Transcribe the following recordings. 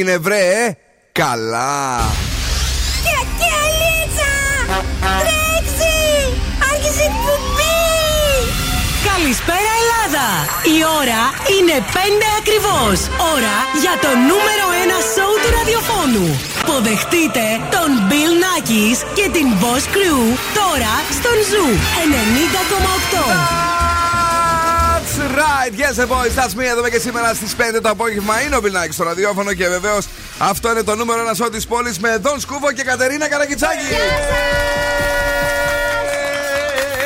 έγινε βρε, ε; καλά. Τρέξε! Άρχισε η Καλησπέρα Ελλάδα! Η ώρα είναι 5 ακριβώς. Ώρα για το νούμερο 1 σόου του ραδιοφώνου. Υποδεχτείτε τον Bill Nackis και την Boss Crew τώρα στον Zoo 90,8 right, yes boys, that's me εδώ και σήμερα στις 5 το απόγευμα. Είναι ο Μπιλνάκη στο ραδιόφωνο και βεβαίως αυτό είναι το νούμερο ένα σώτη πόλης με Δον Σκούβο και Κατερίνα Καρακιτσάκη.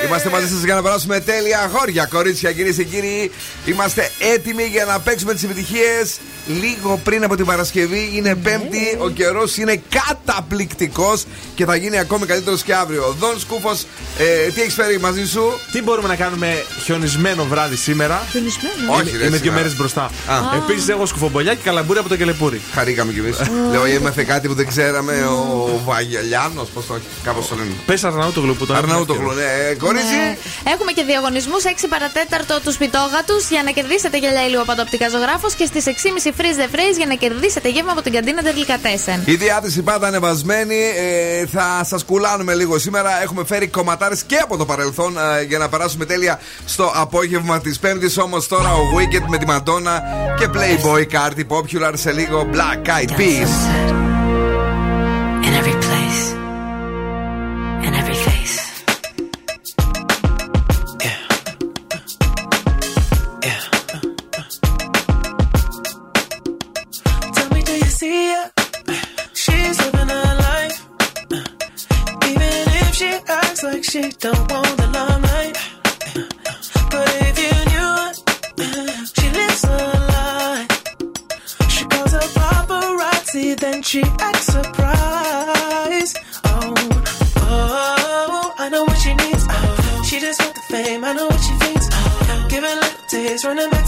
Είμαστε μαζί σας για να περάσουμε τέλεια χώρια, κορίτσια, κυρίες και κύριοι. Είμαστε έτοιμοι για να παίξουμε τις επιτυχίες λίγο πριν από την Παρασκευή. Είναι ναι. Πέμπτη, ο καιρός είναι καταπληκτικός και θα γίνει ακόμη καλύτερος και αύριο. Δον Σκούφος, ε, τι έχεις φέρει μαζί σου; Τι μπορούμε να κάνουμε χιονισμένο βράδυ σήμερα; Χιονισμένο. Όχι, ρε, Είμαι δύο μέρες μπροστά. Επίσης έχω σκουφομπολιά και καλαμπούρι από το κελεπούρι. Χαρήκαμε κι εμείς. Λέω, έμαθε κάτι που δεν ξέραμε. Ο Βαγγελιάνος, πώς το Κάπως το λένε. Πες Αρναούτογλου που το Αρναούτογλου, ναι, κορίτσι. Ναι. Έχουμε και διαγωνισμούς 6 παρατέταρτο του σπιτόγατους για να κερδίσετε γυαλιά ηλιοπαντοπτικά ζωγράφος και στις 6.30 freeze the phrase για να κερδίσετε γεύμα από την καντίνα Τερλικατέσεν. Η διάθεση πάντα ανεβασμένη. Ε, θα σας κουλάνουμε λίγο σήμερα. Έχουμε φέρει κομματάρες και από το παρελθόν ε, για να περάσουμε τέλεια στο απόγευμα της Πέμπτης. Όμως τώρα ο Wicked με τη Madonna και Playboy Cardi Popular σε λίγο Black Eyed Peas. Don't want the limelight. But if you knew she lives a lie. She calls a paparazzi, then she acts surprised. Oh, oh, I know what she needs. She just want the fame. I know what she thinks. Oh, give it little taste, running back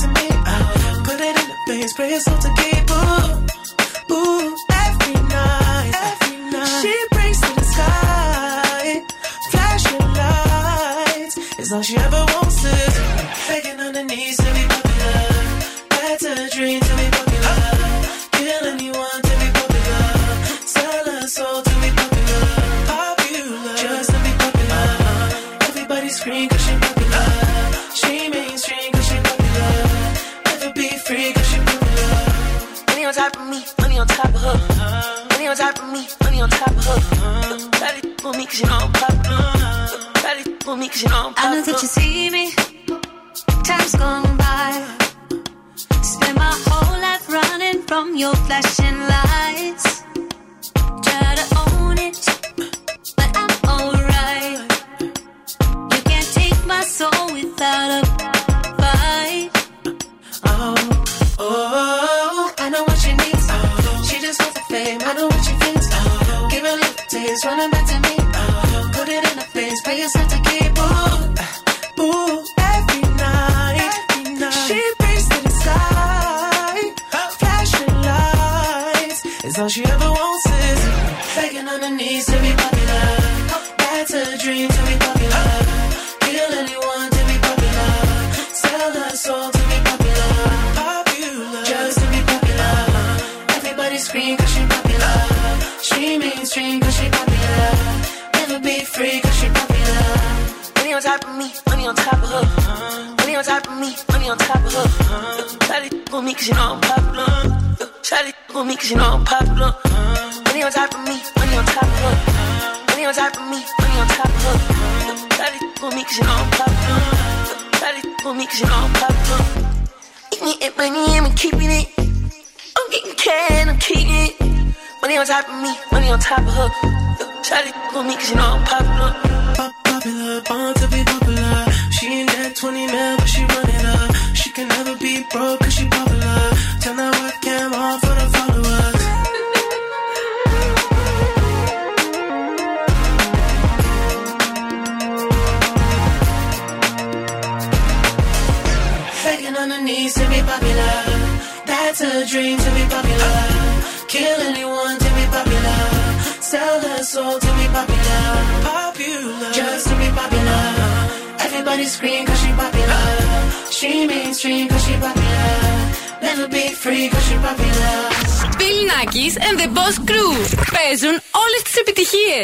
top of her. Shawty for me cause you know I'm popular. Pop popular,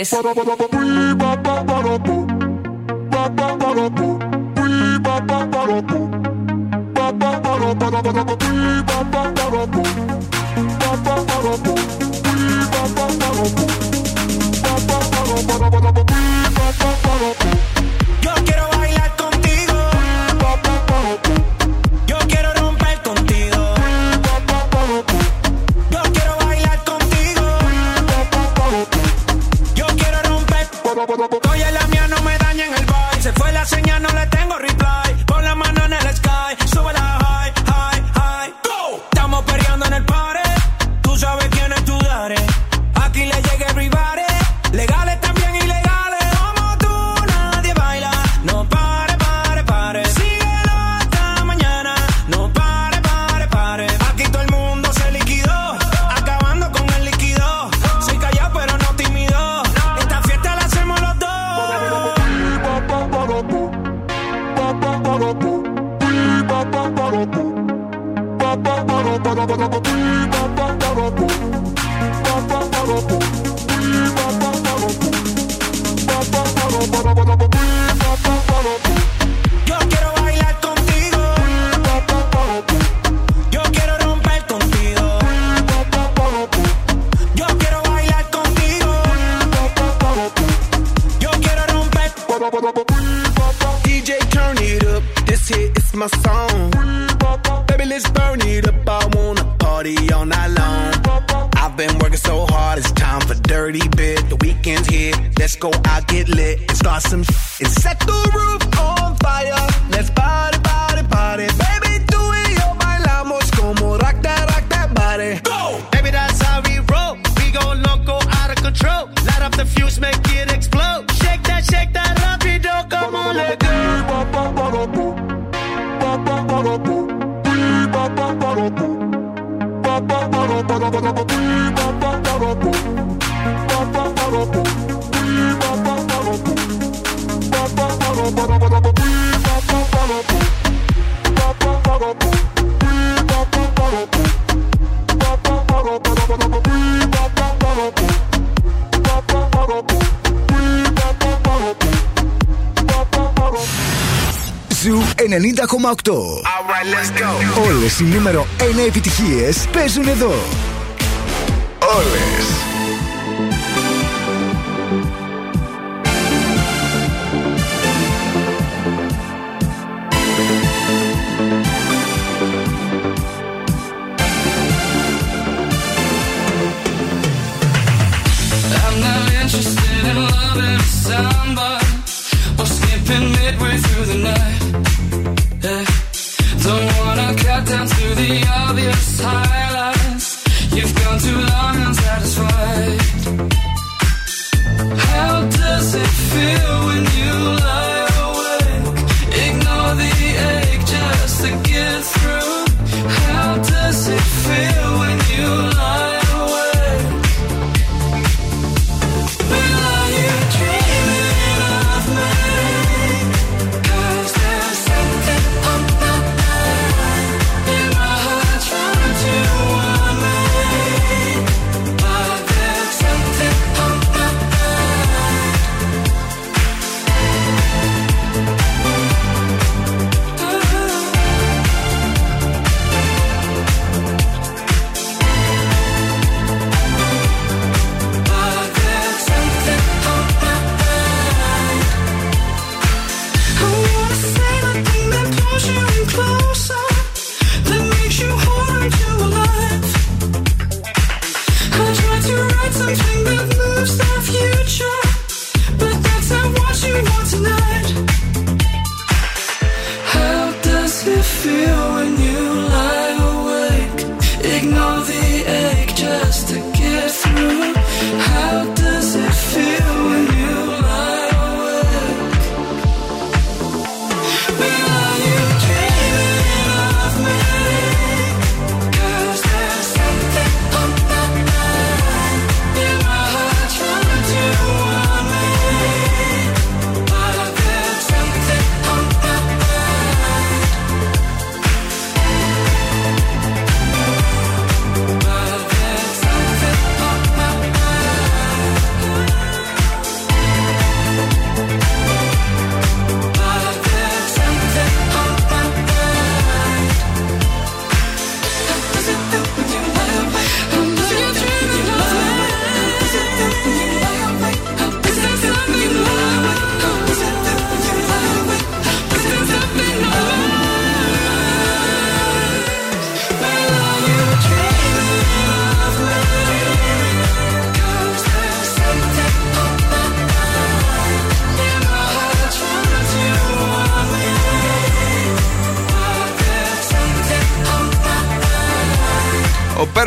es. my song. Baby, let's burn it up. I wanna party all night long. I've been working so hard, it's time for dirty bit. The weekend's here, let's go out, get lit, and start some shit. And set the roof All right, let's. Όλες οι νούμερο 1 επιτυχίες παίζουν εδώ.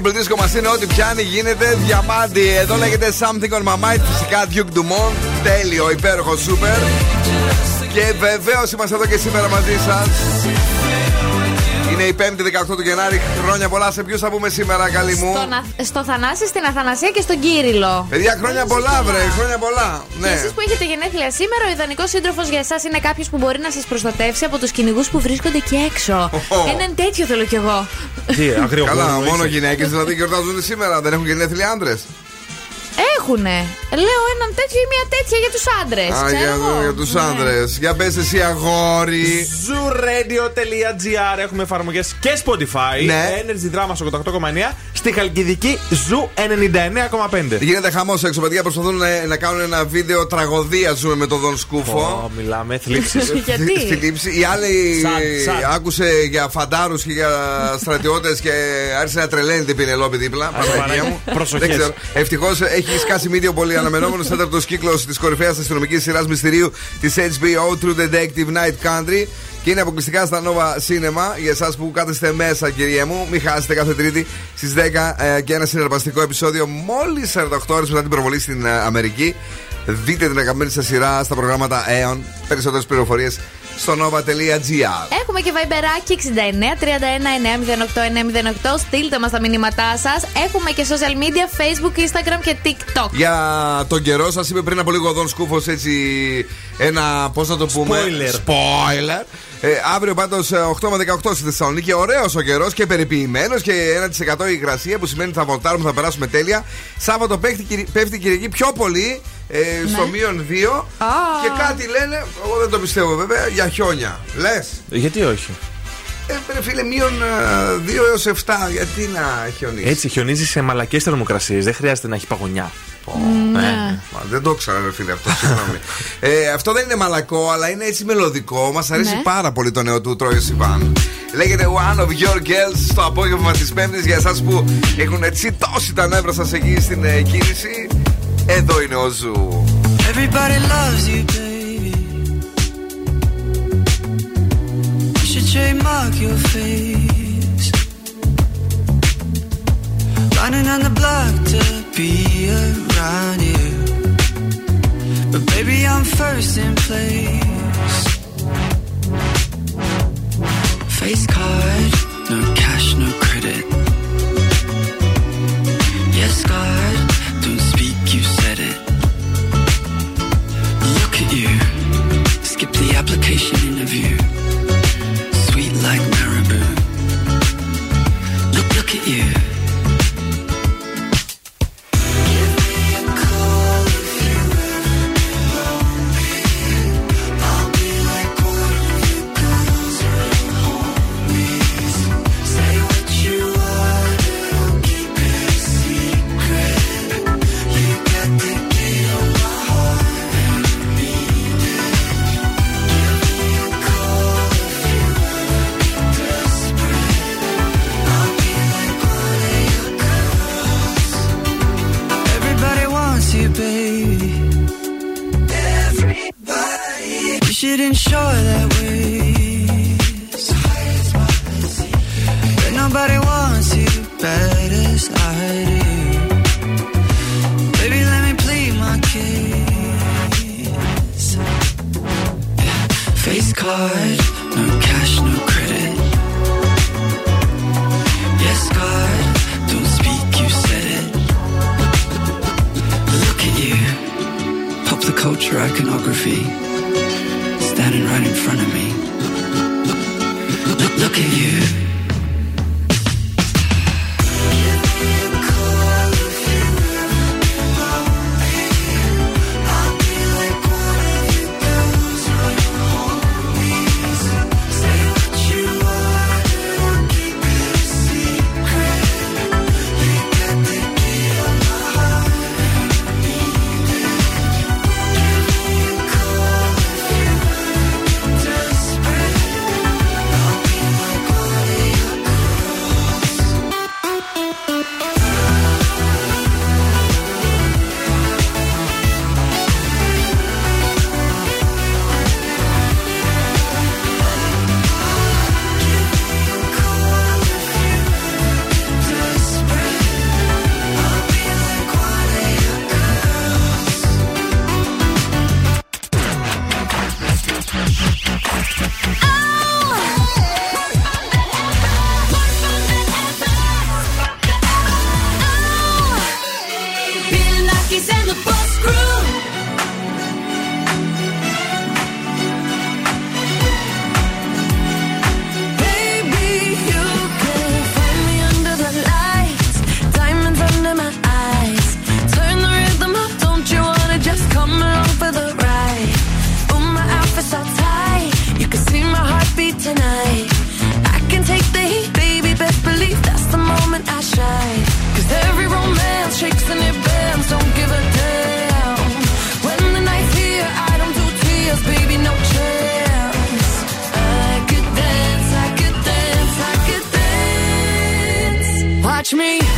Purple Disco μας είναι ό,τι πιάνει, γίνεται διαμάντι. Εδώ λέγεται Something on my mind. Φυσικά Duke Dumont. Τέλειο, υπέροχο, σούπερ. Και βεβαίως είμαστε εδώ και σήμερα μαζί σας. Είναι η 5η 18 του Γενάρη. Χρόνια πολλά. Σε ποιους θα πούμε σήμερα, καλή μου; Στον Α- στο Θανάση, στην Αθανασία και στον Κύριλο. Παιδιά, χρόνια πολλά, βρε. Χρόνια πολλά. Και Ναι. εσείς που έχετε γενέθλια σήμερα, ο ιδανικός σύντροφος για εσάς είναι κάποιος που μπορεί να σας προστατεύσει από τους κυνηγούς που βρίσκονται εκεί έξω. Οχο. Έναν τέτοιο θέλω κι εγώ. Τι, αγριογόνο. Καλά, είσαι. μόνο γυναίκες δηλαδή γιορτάζουν σήμερα. Δεν έχουν γενέθλια άντρες. Έχουνε. Λέω έναν τέτοιο ή μια τέτοια για τους άντρες. Α, για, για τους άντρες. Για πες εσύ, αγόρι. Zooradio.gr έχουμε εφαρμογές και Spotify. Ναι. Energy Drama στο 88,9. Στη Χαλκιδική Zoo 99,5. Γίνεται χαμός έξω, παιδιά. Προσπαθούν να, να κάνουν ένα βίντεο τραγωδία ζούμε με τον Δον Σκούφο. Ω, μιλάμε, θλίψεις. Γιατί; Στη λήψη. Η άλλη Σαν, σαν. άκουσε για φαντάρους και για στρατιώτες και άρχισε να τρελαίνει την Πινελόπη δίπλα. Παναγία Παναγία. μου. Προσοχές. Δεν ξέρω. Ευτυχώς έχει σκάσει μύδιο πολύ αναμενόμενος τέταρτος κύκλος της κορυφαίας αστυνομικής σειράς μυστηρίου της HBO True Detective Night Country. Και είναι αποκλειστικά στα Nova Cinema για εσάς που κάθεστε μέσα, κυρία μου. Μην χάσετε κάθε Τρίτη στις 10 ε, και ένα συνεργαστικό επεισόδιο μόλις 48 ώρες μετά την προβολή στην ε, Αμερική. Δείτε την αγαπημένη σας σειρά στα προγράμματα Aeon. Περισσότερες πληροφορίες στο nova.gr. Έχουμε και βαϊμπεράκι 69 31 908 908. Στείλτε μας τα μηνύματά σας. Έχουμε και social media, Facebook, Instagram και TikTok. Για τον καιρό σας είπε πριν από λίγο ο Δον Σκούφος έτσι ένα. Πώς να το πούμε. Spoiler. Spoiler. Ε, αύριο πάντως 8 με 18 στη Θεσσαλονίκη. Ωραίος ο καιρός και περιποιημένος και 1% υγρασία που σημαίνει ότι θα βολτάρουμε, θα περάσουμε τέλεια. Σάββατο πέφτει, Κυρι- πέφτει Κυριακή πιο πολύ ε, στο μείον 2. Και κάτι λένε, εγώ δεν το πιστεύω βέβαια, για χιόνια. Λες. Γιατί όχι; Ε, ρε φίλε, μείον 2 έως 7. Γιατί να χιονίσεις; Έτσι, χιονίζεις σε μαλακές θερμοκρασίες. Δεν χρειάζεται να έχει παγωνιά. Μα, δεν το ήξερα, ρε φίλε, αυτό. Συγγνώμη. ε, αυτό δεν είναι μαλακό, αλλά είναι έτσι μελωδικό. Μας αρέσει Ναι. πάρα πολύ το νέο του Τρόι Σιβάν. Λέγεται One of Your Girls στο απόγευμα της Πέμπτης για εσάς που έχουν τσιτώσει τα νεύρα σας εκεί στην ε, κίνηση. Εδώ είναι ο Ζου. Everybody loves you, baby. You should trademark your face. Running on the block to be around you. But baby, I'm first in place. Face card, catch me.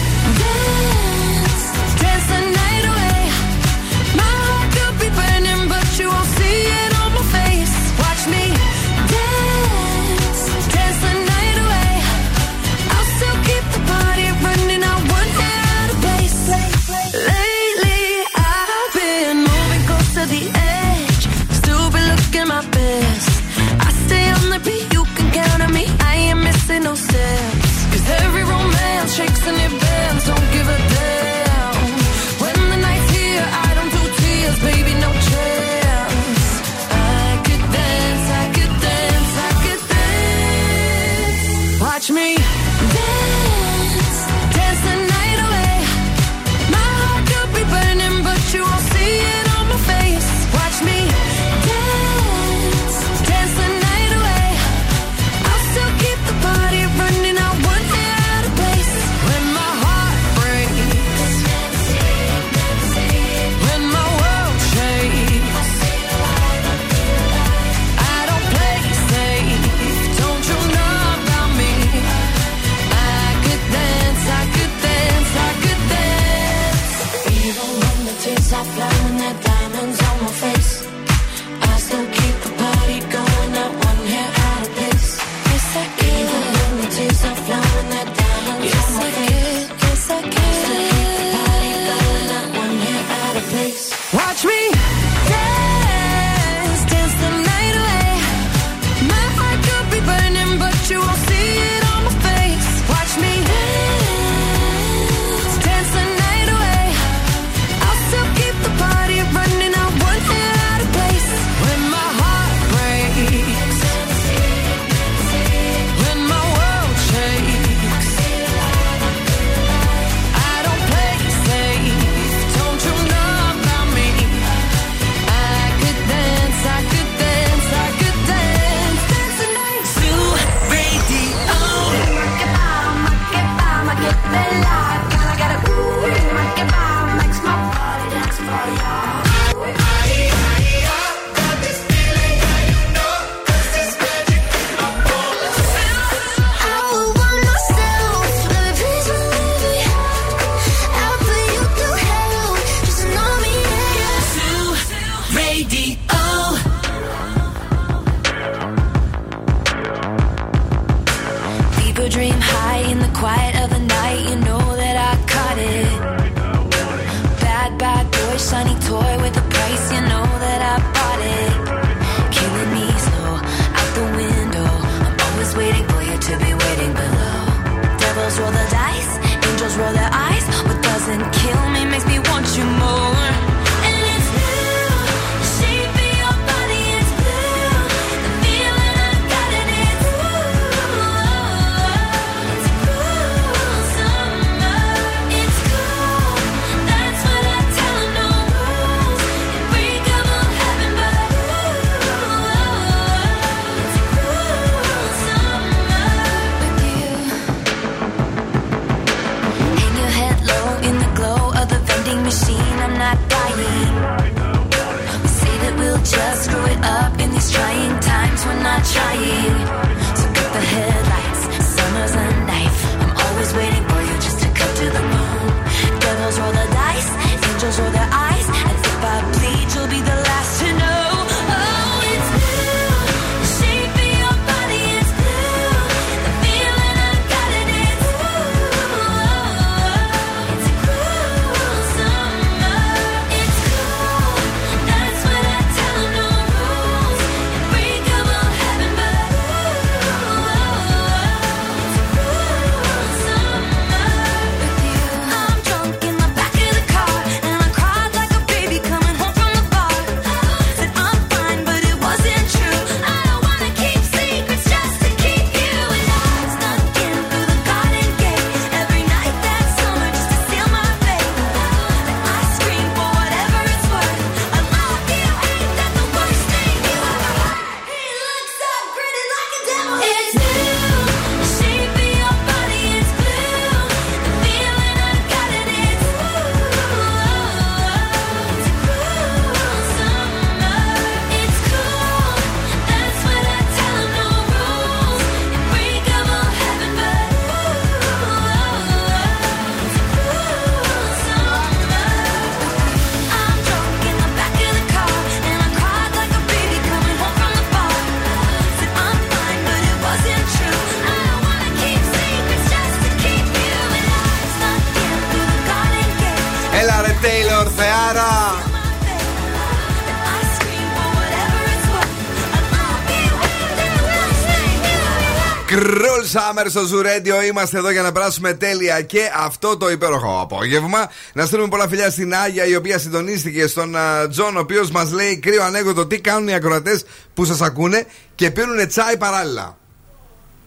Cruel Summer στο Zoo Radio. Είμαστε εδώ για να περάσουμε τέλεια και αυτό το υπέροχο απόγευμα. Να στείλουμε πολλά φιλιά στην Άγια η οποία συντονίστηκε στον α, Τζον, ο οποίος μας λέει κρύο ανέκδοτο τι κάνουν οι ακροατές που σας ακούνε και πίνουν τσάι παράλληλα.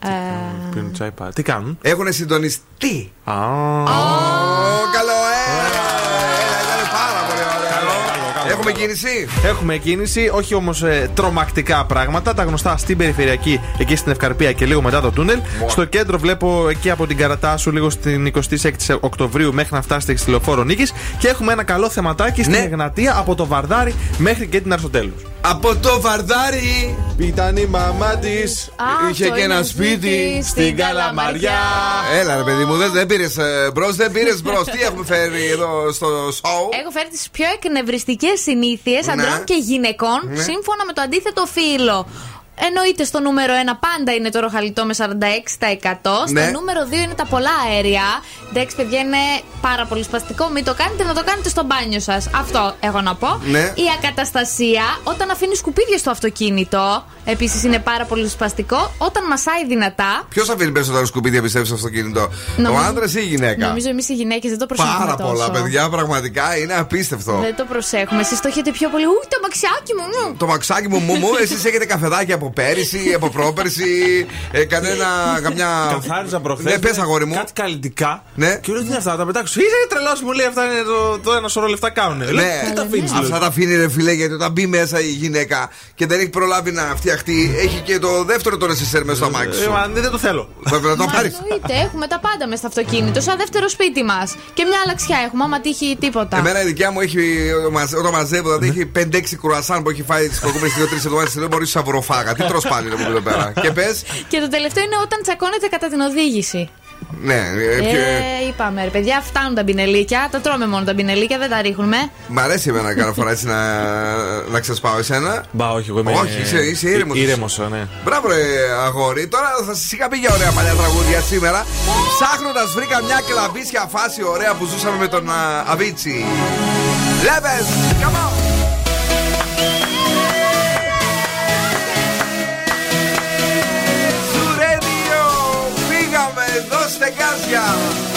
Ε, Πίνουν τσάι πάρα. Τι κάνουν; Έχουν συντονιστεί. Α, Ω, Έχουμε κίνηση; Έχουμε κίνηση, όχι όμως τρομακτικά πράγματα. Τα γνωστά στην περιφερειακή, εκεί στην Ευκαρπία και λίγο μετά το τούνελ. Στο κέντρο βλέπω εκεί από την Καρατάσου, λίγο στην 26η Οκτωβρίου μέχρι να φτάσετε στη λεωφόρο Νίκης. Και έχουμε ένα καλό θεματάκι στην Ναι. Εγνατία από το Βαρδάρι μέχρι και την Αριστοτέλους. Από το βαρδάρι Ήταν η μαμά της. α, Είχε αυτό και είναι ένα σπίτι στην Καλαμαριά. Έλα ρε παιδί μου, δεν, δεν πήρες μπρος, δεν πήρες μπρος. Τι έχουμε φέρει εδώ στο σοου. Έχω φέρει τις πιο εκνευριστικές συνήθειες Ναι. αντρών και γυναικών Ναι. σύμφωνα με το αντίθετο φύλλο. Εννοείται στο νούμερο 1 πάντα είναι το ροχαλιτό με 46%. Στο Ναι. νούμερο 2 είναι τα πολλά αέρια. Εντάξει, παιδιά, είναι πάρα πολύ σπαστικό. Μην το κάνετε, να το κάνετε στο μπάνιο σας. Αυτό έχω να πω. Ναι. Η ακαταστασία, όταν αφήνεις σκουπίδια στο αυτοκίνητο, επίσης είναι πάρα πολύ σπαστικό. Όταν μασάει δυνατά. Ποιος αφήνει περισσότερο σκουπίδια πιστεύεις στο αυτοκίνητο, ο Νομίζω- άντρας ή η γυναίκα; Νομίζω εμείς οι γυναίκες δεν το προσέχουμε. Πάρα τόσο. πολλά παιδιά, πραγματικά είναι απίστευτο. Δεν το προσέχουμε. Εσείς το έχετε πιο πολύ. Ού, το μαξιάκι μου. μου. Το μαξάκι μου, μου, μου, εσείς έχετε καφεδάκι από πέρυσι, από πρόπερσι, ε, κανένα. καμιά. Καθάριζα προχθές. Ναι, πες αγόρι μου. Κάτι καλλιτικά. Ναι. Και λέω τι είναι αυτά, τα πετάξω. Είσαι τρελός μου λέει αυτά είναι το, το ένα σωρό λεφτά κάνουν. Λέω, Ναι, τι τα αφήνεις, λέω. αυτά τα αφήνει ρε φιλέ γιατί όταν μπει μέσα η γυναίκα και δεν έχει προλάβει να φτιαχτεί, έχει και το δεύτερο το νεσισέρ μέσα στο αμάξι Ε, σου. μα, δεν το θέλω. Πρέπει να το Μα πάρεις. εννοείται, έχουμε τα πάντα μες στο αυτοκίνητο, σαν δεύτερο σπίτι μας. Και μια αλλαξιά έχουμε, άμα τύχει τίποτα. Εμένα η δικιά μου έχει, όταν μαζεύω, δηλαδή έχει 5-6 κρουασάν που έχει φάει τις προηγούμενε 2-3 εβδομάδες. Δεν μπορεί να σαβροφάγα. Τι τρως πάλι μου εδώ πέρα. Και πες. Και το τελευταίο είναι όταν τσακώνεται κατά την οδήγηση. Ναι, ε, ποιο- Ε, είπαμε ρε παιδιά, φτάνουν τα μπινελίκια. Τα τρώμε μόνο τα μπινελίκια, δεν τα ρίχνουμε. Μ' αρέσει εμένα κάθε φορά έτσι να, να ξεσπάω εσένα. Μπα, όχι, εγώ είμαι. Όχι, είσαι- είσαι ήρεμος. Ήρεμος, ναι. Μπράβο, ρε αγόρι. Τώρα θα σα είχα πει για ωραία παλιά τραγούδια σήμερα. Ψάχνοντας βρήκα μια κλαμπίσια φάση ωραία που ζούσαμε με τον α, Αβίτσι. Λέβες! Come Gazia.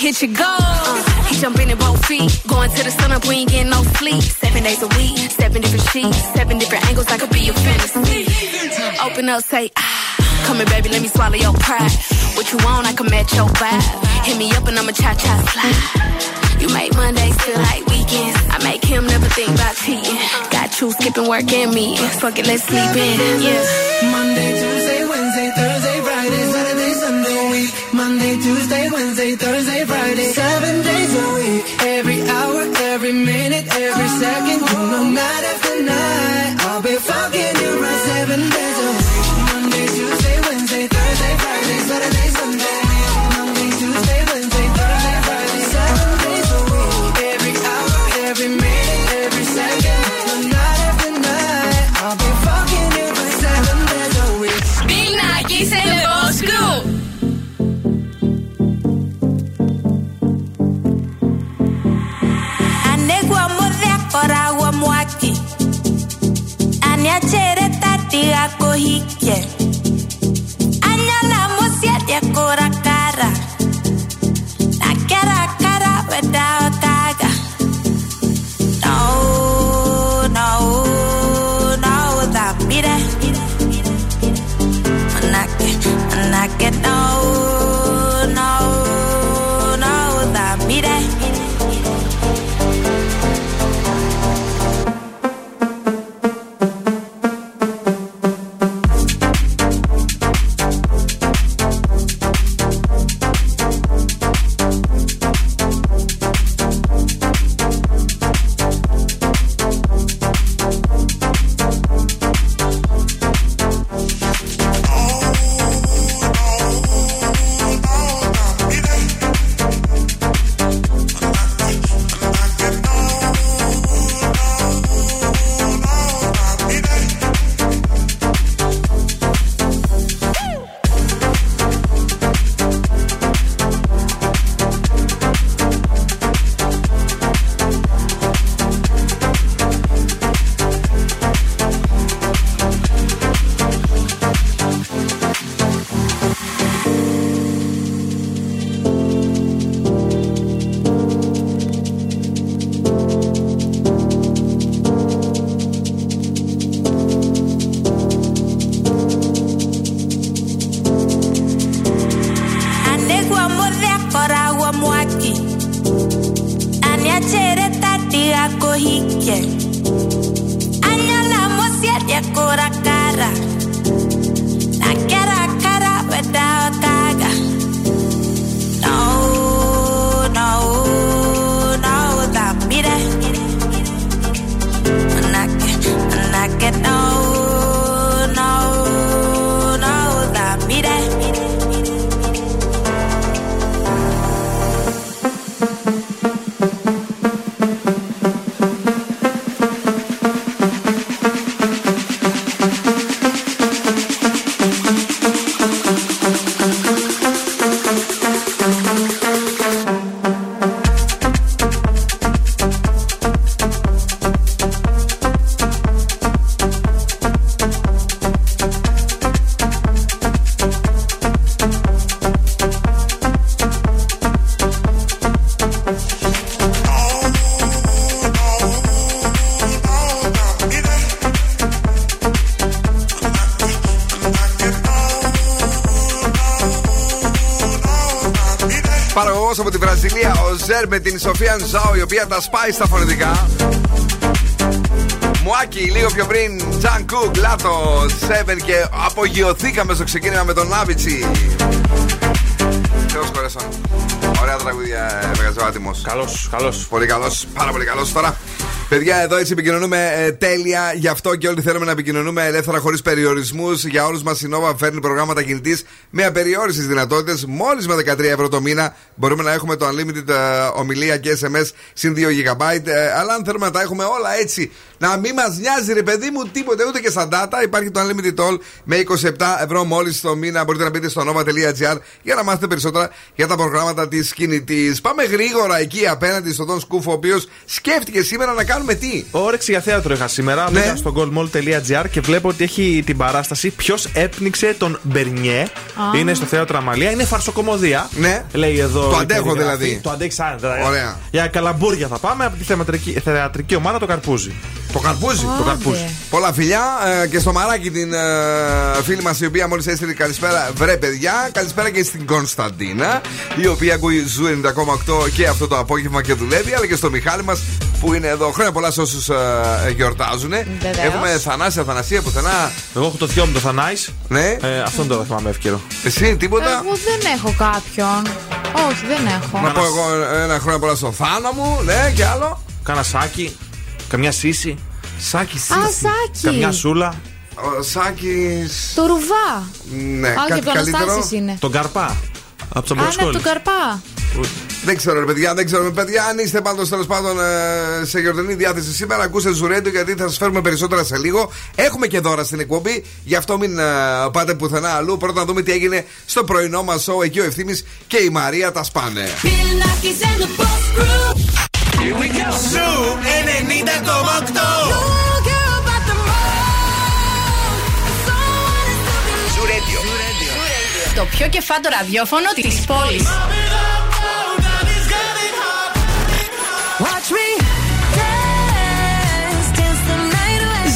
hit your goal. Uh, he jumping in both feet, going to the sun up, we ain't getting no sleep. Seven days a week, seven different sheets, seven different angles, I could be your fantasy. Open up, say ah, come here, baby, let me swallow your pride. What you want, I can match your vibe. Hit me up and I'ma cha cha slide. You make Mondays feel like weekends. I make him never think about cheating. Got you skipping work and me. Fuck it, let's sleep in. Yeah. Monday, Tuesday. Monday, Tuesday, Wednesday, Thursday, Friday. Seven days a week. Every hour, every minute, every second. No matter the night. Από τη Βραζιλία, ο Ζερ με την Σοφία Νζάου, η οποία τα σπάει στα φωνητικά. Μουάκι, λίγο πιο πριν, Τζαν Κουκ, Λάτο, 7 και απογειωθήκαμε στο ξεκίνημα με τον Άβιτσι. Θεός κορέσον. Ωραία τραγούδια, Μεγαζό άτιμο. Καλός, καλός. Πολύ καλός, πάρα πολύ καλός τώρα. Παιδιά, εδώ έτσι επικοινωνούμε ε, τέλεια. Γι' αυτό και όλοι θέλουμε να επικοινωνούμε ελεύθερα χωρίς περιορισμούς. Για όλους μας η Nova φέρνει προγράμματα κινητής με απεριόριστες δυνατότητες. Μόλις με 13 ευρώ το μήνα μπορούμε να έχουμε το unlimited ε, ομιλία και SMS συν 2 GB. Ε, αλλά αν θέλουμε να τα έχουμε όλα έτσι, να μην μας νοιάζει ρε παιδί μου τίποτε ούτε και σαν data, υπάρχει το unlimited all με 27 ευρώ μόλις το μήνα. Μπορείτε να μπείτε στο nova.gr για να μάθετε περισσότερα για τα προγράμματα της κινητής. Πάμε γρήγορα εκεί απέναντι στον Τον Σκούφο, ο οποίος σκέφτηκε σήμερα να κάνουμε τι; Όρεξη για θέατρο είχα σήμερα. Ναι. Μπήκα στο goldmall.gr και βλέπω ότι έχει την παράσταση Ποιος έπνιξε τον Μπερνιέ. Είναι στο θέατρο Αμαλία. Είναι φαρσοκομωδία. Ναι. Λέει εδώ. Το η αντέχω περιγραφή. δηλαδή. Το αντέχεις σαν δηλαδή. Ωραία. Για καλαμπούρια θα πάμε από τη θεατρική, θεατρική ομάδα το Καρπούζι. Το καρπούζι. Το Καρπούζι. Πολλά φιλιά ε, και στο μαράκι την ε, φίλη μας η οποία μόλις έστειλε καλησπέρα. Βρε παιδιά, καλησπέρα και στην Κωνσταντίνα η οποία ακούει ζου 90,8 και αυτό το απόγευμα και δουλεύει, αλλά και στο Μιχάλη μας που είναι εδώ. Χρόνια πολλά σε όσους γιορτάζουν. Βεβαίως. Έχουμε Θανάση Αθανασία πουθενά. Εγώ έχω το θειό μου το Θανάης. Ναι, Ε, αυτόν το θυμάμαι εύκαιρο. εσύ τίποτα; Εγώ δεν έχω κάποιον. Όχι, δεν έχω. Να πω εγώ ένα χρόνια πολλά στο Θάνο μου, ναι, και άλλο. Κάνα σάκι. Καμιά σύση. Σάκη Α, Σάκη. Καμιά σούλα. Ο Σάκη. Το ρουβά. Ναι, Α, και κάτι από το καλύτερο. Αναστάσης είναι. Τον Καρπά. Από τον Α, ναι, από Μπροσκόλη. τον Καρπά. Δεν ξέρω, ρε παιδιά, δεν ξέρω. Παιδιά, αν είστε πάντως τέλος πάντων ε, σε γιορτινή διάθεση σήμερα, ακούστε Ζουρέντο γιατί θα σας φέρουμε περισσότερα σε λίγο. Έχουμε και δώρα στην εκπομπή, γι' αυτό μην ε, πάτε πουθενά αλλού. Πρώτα να δούμε τι έγινε στο πρωινό μας show. Εκεί ο Ευθύμης και η Μαρία τα σπάνε. Zoo 90,8. Το πιο κεφάτο ραδιόφωνο της πόλης.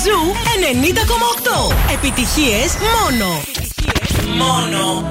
Ζου 90,8. Επιτυχίες μόνο. Μόνο.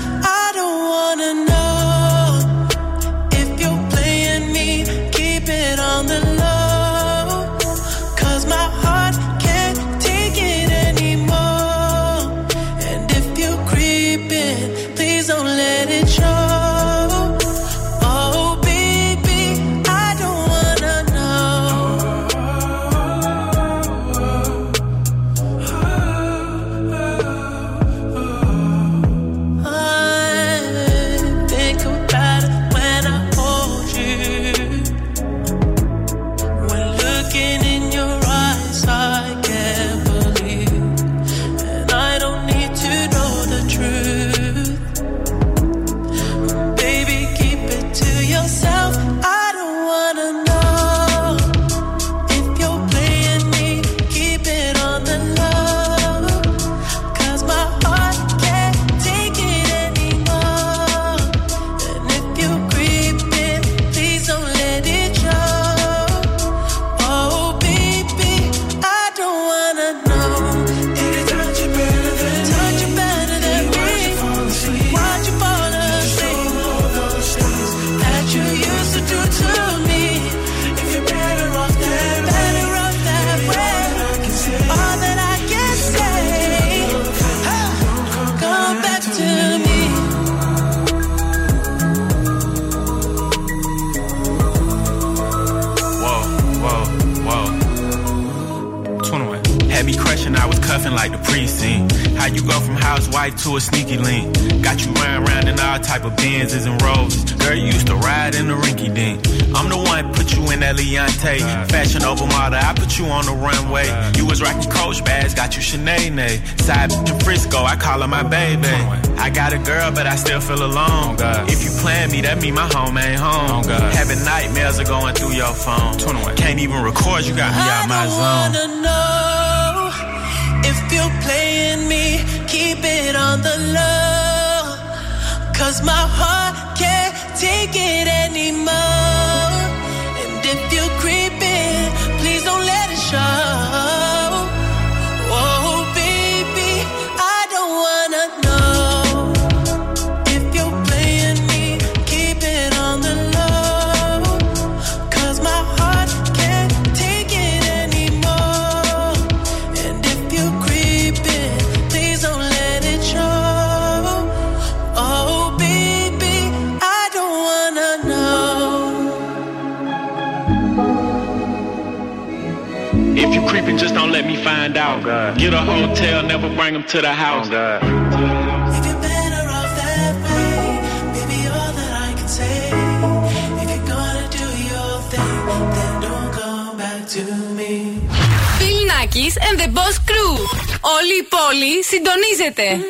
Feel alone. If you plan me, that mean my home ain't home. Having nightmares are going through your phone. Can't even record, you got me out my I zone. wanna know if you're playing me, keep it on the low. Cause my heart can't take it anymore. find out. Get a hotel, never bring them to the house. If you're better off that way, baby, all that I can say. If you're gonna do your thing, then don't come back to me. Bill Nackis and the Boss Crew. Όλη η πόλη συντονίζεται.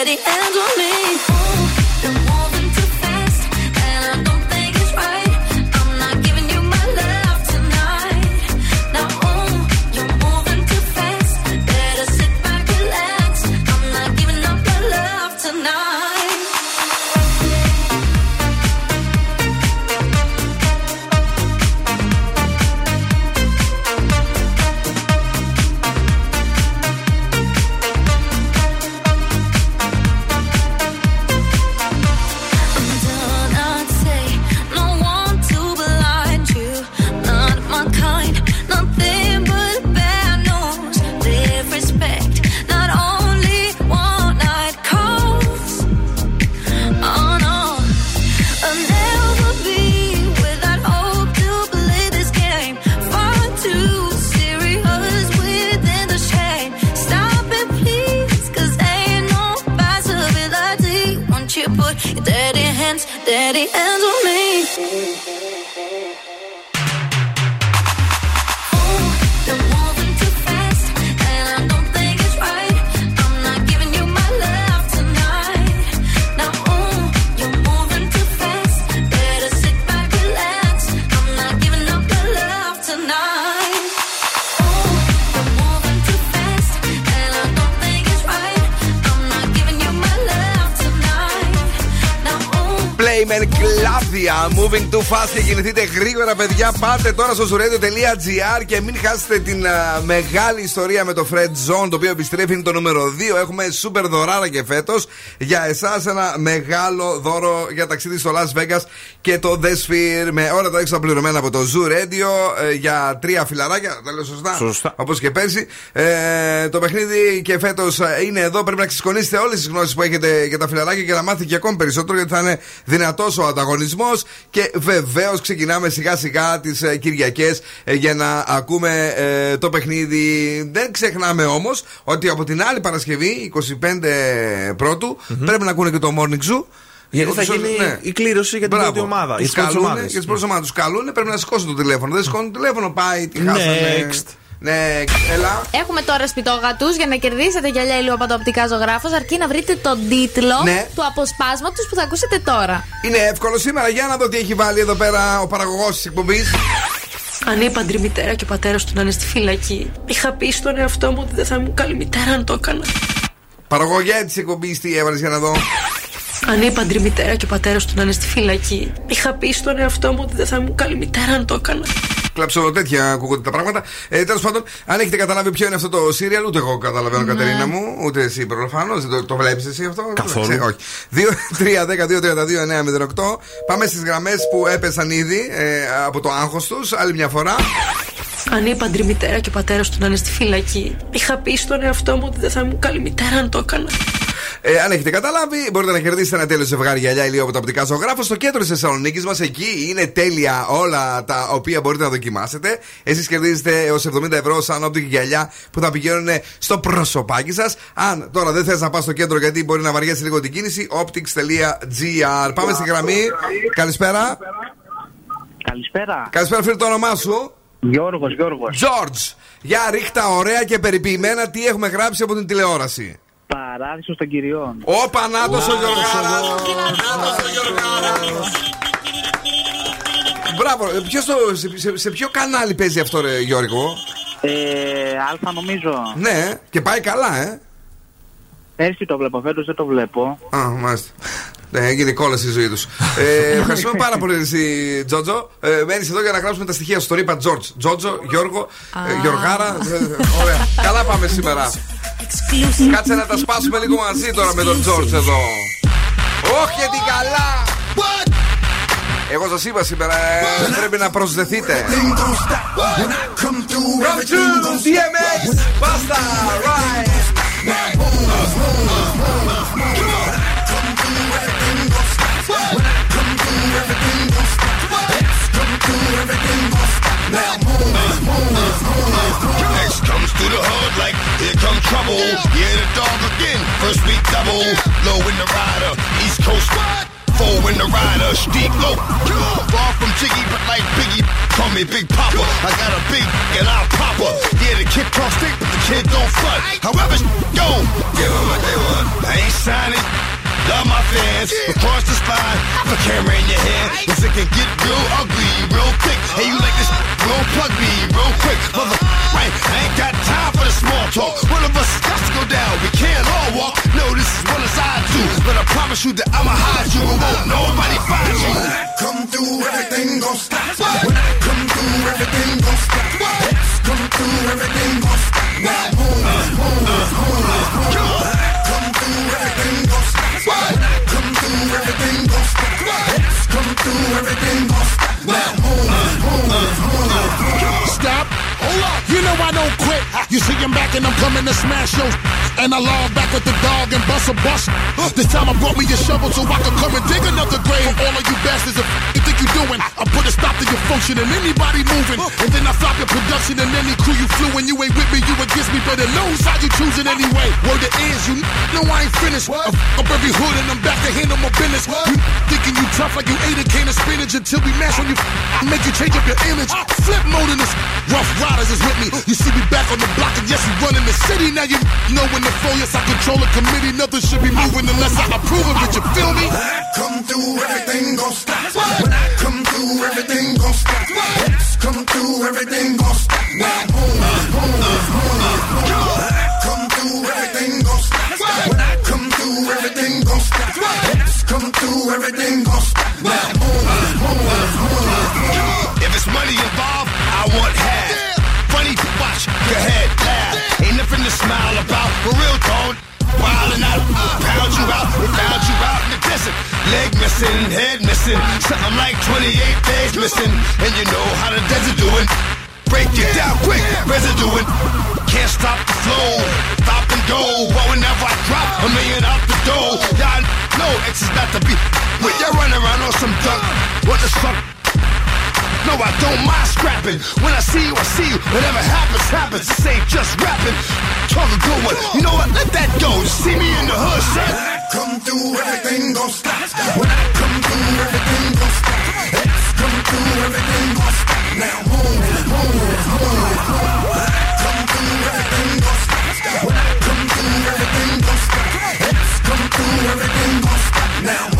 let it on me. Moving too fast και κινηθείτε γρήγορα, παιδιά. Πάτε τώρα στο zuradio.gr και μην χάσετε την α, μεγάλη ιστορία με το Fred Zone, το οποίο επιστρέφει είναι το νούμερο 2. Έχουμε super δωράρα και φέτος για εσάς ένα μεγάλο δώρο για ταξίδι στο Las Vegas και το The Sphere με όλα τα έξοδα πληρωμένα από το Zoo Radio ε, για τρία φιλαράκια. Τα λέω σωστά. Σωστά. Όπως και πέρσι. Ε, το παιχνίδι και φέτος είναι εδώ. Πρέπει να ξεσκονίσετε όλες τις γνώσεις που έχετε για τα φιλαράκια και να μάθετε και ακόμη περισσότερο γιατί θα είναι δυνατός ο ανταγωνισμός. Και βεβαίως ξεκινάμε σιγά σιγά τις ε, Κυριακές για να ακούμε ε, το παιχνίδι. Δεν ξεχνάμε όμως ότι από την άλλη Παρασκευή, 25 πρώτου, πρέπει να ακούνε και το Morning Zoo. Γιατί θα Τους- γίνει ναι. η κλήρωση για την Μπράβο. πρώτη ομάδα. Τους για τις πρώτες καλούνε, ομάδες. Για τις πρώτες ομάδες τους καλούνε, πρέπει να σηκώσουν το τηλέφωνο. Δεν σηκώνουν το τηλέφωνο, πάει, τη χάσανε. Next. Next. Έλα. Έχουμε τώρα σπιτόγατου για να κερδίσετε γυαλιά ηλιοπαντοπτικά ζωγράφος, αρκεί να βρείτε τον τίτλο Ναι. του αποσπάσματος που θα ακούσετε τώρα. Είναι εύκολο σήμερα. Για να δω τι έχει βάλει εδώ πέρα ο παραγωγός της εκπομπής. Ανήπαντρη μητέρα και ο πατέρας του να είναι στη φυλακή. Είχα πει στον εαυτό μου ότι δεν θα ήμουν καλή μητέρα αν το έκανα. Παραγωγέ της εκπομπής, τι έβαλες για να δω; Αν η παντρή μητέρα και ο πατέρας του να είναι στη φυλακή, είχα πει στον εαυτό μου ότι δεν θα ήμουν καλή μητέρα αν το έκανα. Κλαψω τέτοια ακούγονται τα πράγματα. Ε, Τέλος πάντων, αν έχετε καταλάβει ποιο είναι αυτό το σύριαλ, ούτε εγώ καταλαβαίνω, Ναι. Κατερίνα μου, ούτε εσύ προφανώς. Το, το βλέπεις εσύ αυτό; Καθόλου. Ξέ- όχι. 2-3-10-2-32-9-08. Πάμε στις γραμμές που έπεσαν ήδη ε, από το άγχος τους. Άλλη μια φορά. Αν η παντρή μητέρα και ο πατέρας του να είναι στη φυλακή, είχα πει στον εαυτό μου ότι δεν θα ήμουν καλή μητέρα αν το έκανα. Ε, αν έχετε καταλάβει, μπορείτε να κερδίσετε ένα τέλειο ζευγάρι γυαλιά ηλίου από τα οπτικά ζωγράφο στο κέντρο της Θεσσαλονίκης μας. Εκεί είναι τέλεια όλα τα οποία μπορείτε να δοκιμάσετε. Εσείς κερδίζετε έως 70 ευρώ σαν όπτικη γυαλιά που θα πηγαίνουν στο προσωπάκι σας. Αν τώρα δεν θες να πας στο κέντρο γιατί μπορεί να βαριέσει λίγο την κίνηση, optics.gr. Πάμε στη γραμμή. Καλησπέρα. Καλησπέρα. Καλησπέρα, φίλε, το όνομά σου. Γιώργος, Γιώργος. George. Για ρίχτα ωραία και περιποιημένα τι έχουμε γράψει από την τηλεόραση; Παράδεισο των κυριών. Ο Πανάτος ο Γιωργάρας. Μπράβο, ε, ποιος το, σε, σε- σε ποιο κανάλι παίζει αυτό, ρε Γιώργο; Ε, αλφα νομίζω. Ναι, και πάει καλά, ε. Πέρσι το βλέπω, φέτος δεν το βλέπω. Α, μάλιστα. Ναι, έγινε κόλαση η ζωή τους. Ε, ευχαριστούμε πάρα πολύ, εσύ, Τζότζο. Ε, Μένεις εδώ για να γράψουμε τα στοιχεία σου. Το είπα Τζόρτζ. Τζότζο, Γιώργο, ε, Γιωργάρα. Ε, ωραία. Καλά πάμε σήμερα. Κάτσε να τα σπάσουμε λίγο μαζί τώρα με τον Τζόρτζ εδώ. Όχι, την καλά! Εγώ σας είπα σήμερα, ε, πρέπει να προσδεθείτε. Come true, DMX! Basta! Right! Through the hood like here come trouble. Yeah, the dog again. First week double. Low in the rider. East Coast. Four in the rider. Steep low. Far from Jiggy, but like Biggie. Call me Big Papa. I got a big and I'll pop her. Yeah, the kid talk stick, but the kid don't front. However, go. Give 'em what they want. I ain't signing. Love my fans across the spine. A camera in your hand. Cause it can get real ugly, real quick. Hey, you like this? Real plug me, real quick. Mother, right? I ain't got time for the small talk. One of us got to go down. We can't all walk. No, this is one as I do. But I promise you that I'ma hide you and won't nobody find you. When I come through, everything gon' stop. When I come through, everything gon' stop. X come through, everything gon' stop. Move, move, move, move. Come through, everything gon' stop. Come through, everything stop. Come through, everything stop. Now move. Stop. Hold. You know I don't quit. You see I'm back and I'm coming to smash yo. And I log back with the dog and bust a bust. This time I brought me a shovel so I could come and dig another grave. All of you bastards, if you think you're doing, I put a stop to your function and anybody moving. And then I stop your production and any crew you flew and you ain't with me, you against me. Better know side you choosing anyway. Word it is, you know I ain't finished. F- up every hood and I'm back to handle my business. You thinking you tough like you ate a can of spinach until we mash on you. f- Make you change up your image. Ah. Flip mode in this. Rough Riders is with me. You see me back on the block and yes, we running the city. Now you know when the flow, yes, I control a committee. Nothing should be moving unless I approve of it. You feel me? When I come through, everything gon' stop. When I come through, everything gon' stop. X come through, everything gon' stop. Now move, move. When I come through, everything gon' stop. When I come through, everything gon' stop. X come through, everything gon' stop. Now move, move, move. If it's money involved, I want half. Watch, go ahead, laugh. Ain't nothing to smile about. For real, don't. Wildin' out, pound you out, we found you out in the desert. Leg missing, head missing, something like 28 days missing. And you know how the desert doing. Break it down quick, residue Can't stop the flow, stop and go. But whenever I drop a million out the door, y'all know X is not to be. When you run around on some duck, what the fuck? No, I don't mind scrapping. When I see you, I see you. Whatever happens, happens. This ain't just rapping. Talk a good one. You know what? Let that go. You see me in the hood, son. When I come through, everything gon' stop. When I come through, everything gon' stop. X come through, everything gon' stop. Now move, move, move, move. When I come through, everything gon' stop. When I come through, everything gon' stop. X come through, everything gon' stop. Now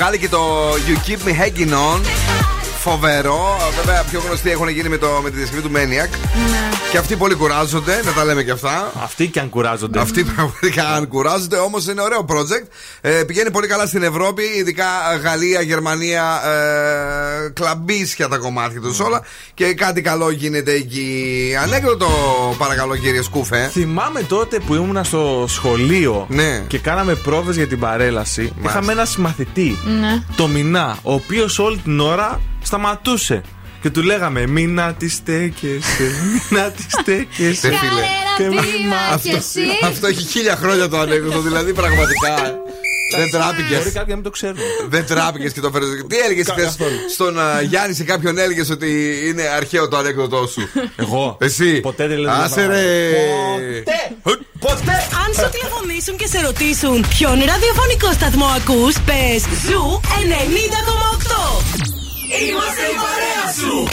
βγάλει και το You Keep Me Hanging On. Φοβερό. Βέβαια, πιο γνωστοί έχουν γίνει με, το, με τη διασκευή του Maniac. Και αυτοί πολύ κουράζονται, να τα λέμε και αυτά. Αυτοί και αν κουράζονται. Αυτοί πραγματικά αν κουράζονται, όμως είναι ωραίο project. Ε, πηγαίνει πολύ καλά στην Ευρώπη, ειδικά Γαλλία, Γερμανία, ε, κλαμπίσια τα κομμάτια τους όλα. Και κάτι καλό γίνεται εκεί. Ανέκδοτο, παρακαλώ, κύριε Σκούφε. Θυμάμαι τότε που ήμουν στο σχολείο Ναι. και κάναμε πρόβες για την παρέλαση. Είχαμε ένας συμμαθητή, Ναι. το Μινά, ο οποίος όλη την ώρα σταματούσε. Και του λέγαμε Μην να τη στέκεσαι, μην να τη στέκεσαι. Ρε φίλε. Και μην Αυτό, αυτό έχει χίλια χρόνια το ανέκδοτο, δηλαδή πραγματικά. Δεν τράπηκες. Μπορεί κάποιοι να μην το ξέρουν. Δεν τράπηκες και το φέρες. Τι έλεγες χθες στον α, Γιάννη σε κάποιον έλεγες ότι είναι αρχαίο το ανέκδοτό σου; Εγώ. Εσύ. Ποτέ δεν λέω Άσε ρε. Ποτέ. Αν σου τηλεφωνήσουν και σε ρωτήσουν ποιον ραδιοφωνικό σταθμό ακούς, πες Zoo 90,8. Είμαστε η παρέα σου.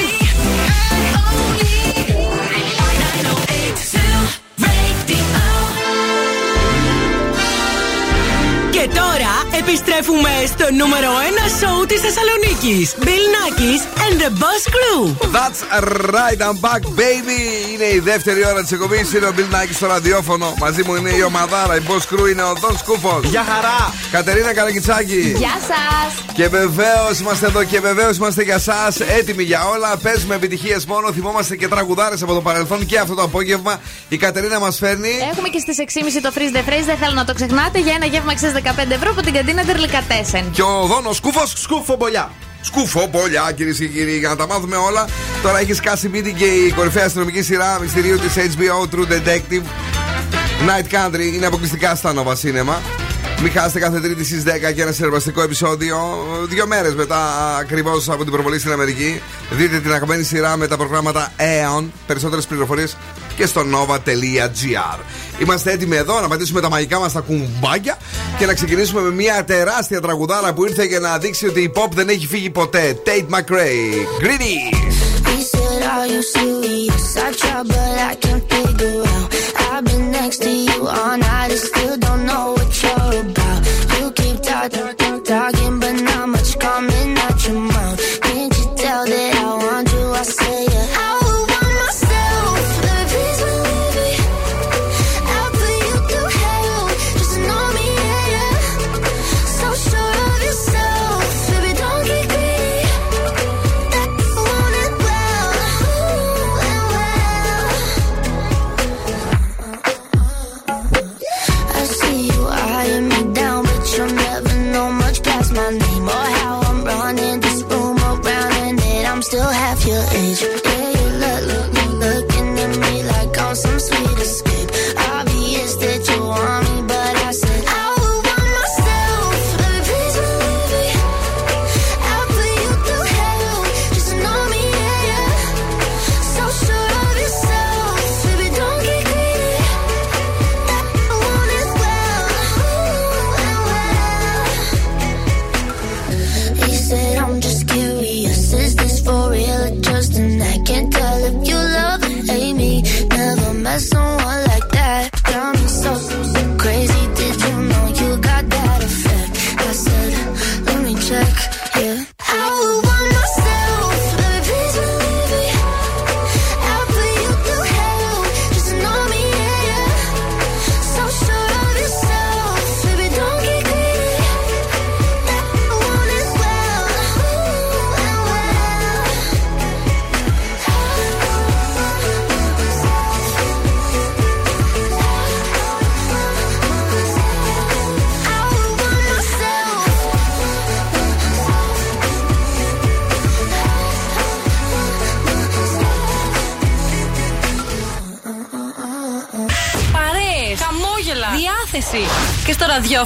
Και επιστρέφουμε στο νούμερο 1 σόου της Θεσσαλονίκης. Bill Nackis and the Boss Crew. That's right, I'm back, baby. Είναι η δεύτερη ώρα της εκπομπής. Είναι ο Bill Nike στο ραδιόφωνο. Μαζί μου είναι η ομαδάρα, η Boss Crew είναι ο Δον Σκούφος. Γεια χαρά. Κατερίνα Καρακιτσάκη. Γεια σας! Και βεβαίως είμαστε εδώ και βεβαίως είμαστε για εσά έτοιμοι για όλα. Παίζουμε επιτυχίες μόνο. Θυμόμαστε και τραγουδάρες από το παρελθόν και αυτό το απόγευμα. Η Κατερίνα μας φέρνει. Έχουμε και στις 6.30 το freeze the phrase, δεν θέλω να το ξεχνάτε, για ένα γεύμα αξία 15 ευρώ από την καντίνα Τερλικατέσεν. Και ο Δόνο Σκούφος. Σκούφο μπολιά. Σκούφο, πολλιά κυρίες και κύριοι, για να τα μάθουμε όλα. Τώρα έχει σκάσει μύτη και η κορυφαία αστυνομική σειρά μυστηρίου της HBO True Detective. Night Country είναι αποκλειστικά στα Nova Cinema. Μην χάσετε κάθε Τρίτη στις 10 και ένα συνεργαστικό επεισόδιο. Δύο μέρες μετά ακριβώς από την προβολή στην Αμερική. Δείτε την αγαπημένη σειρά με τα προγράμματα Aeon. Περισσότερες πληροφορίες και στο nova.gr. Είμαστε έτοιμοι εδώ να πατήσουμε τα μαγικά μας τα κουμπάκια και να ξεκινήσουμε με μια τεράστια τραγουδάρα που ήρθε για να δείξει ότι η pop δεν έχει φύγει ποτέ. Tate McRae. Greedy. He said, you serious? I try, but I can't figure out. I've been next to you all night and still don't know what you're about. You keep talking, talking, but not much coming out your mouth. Can't you tell that I want you? I say,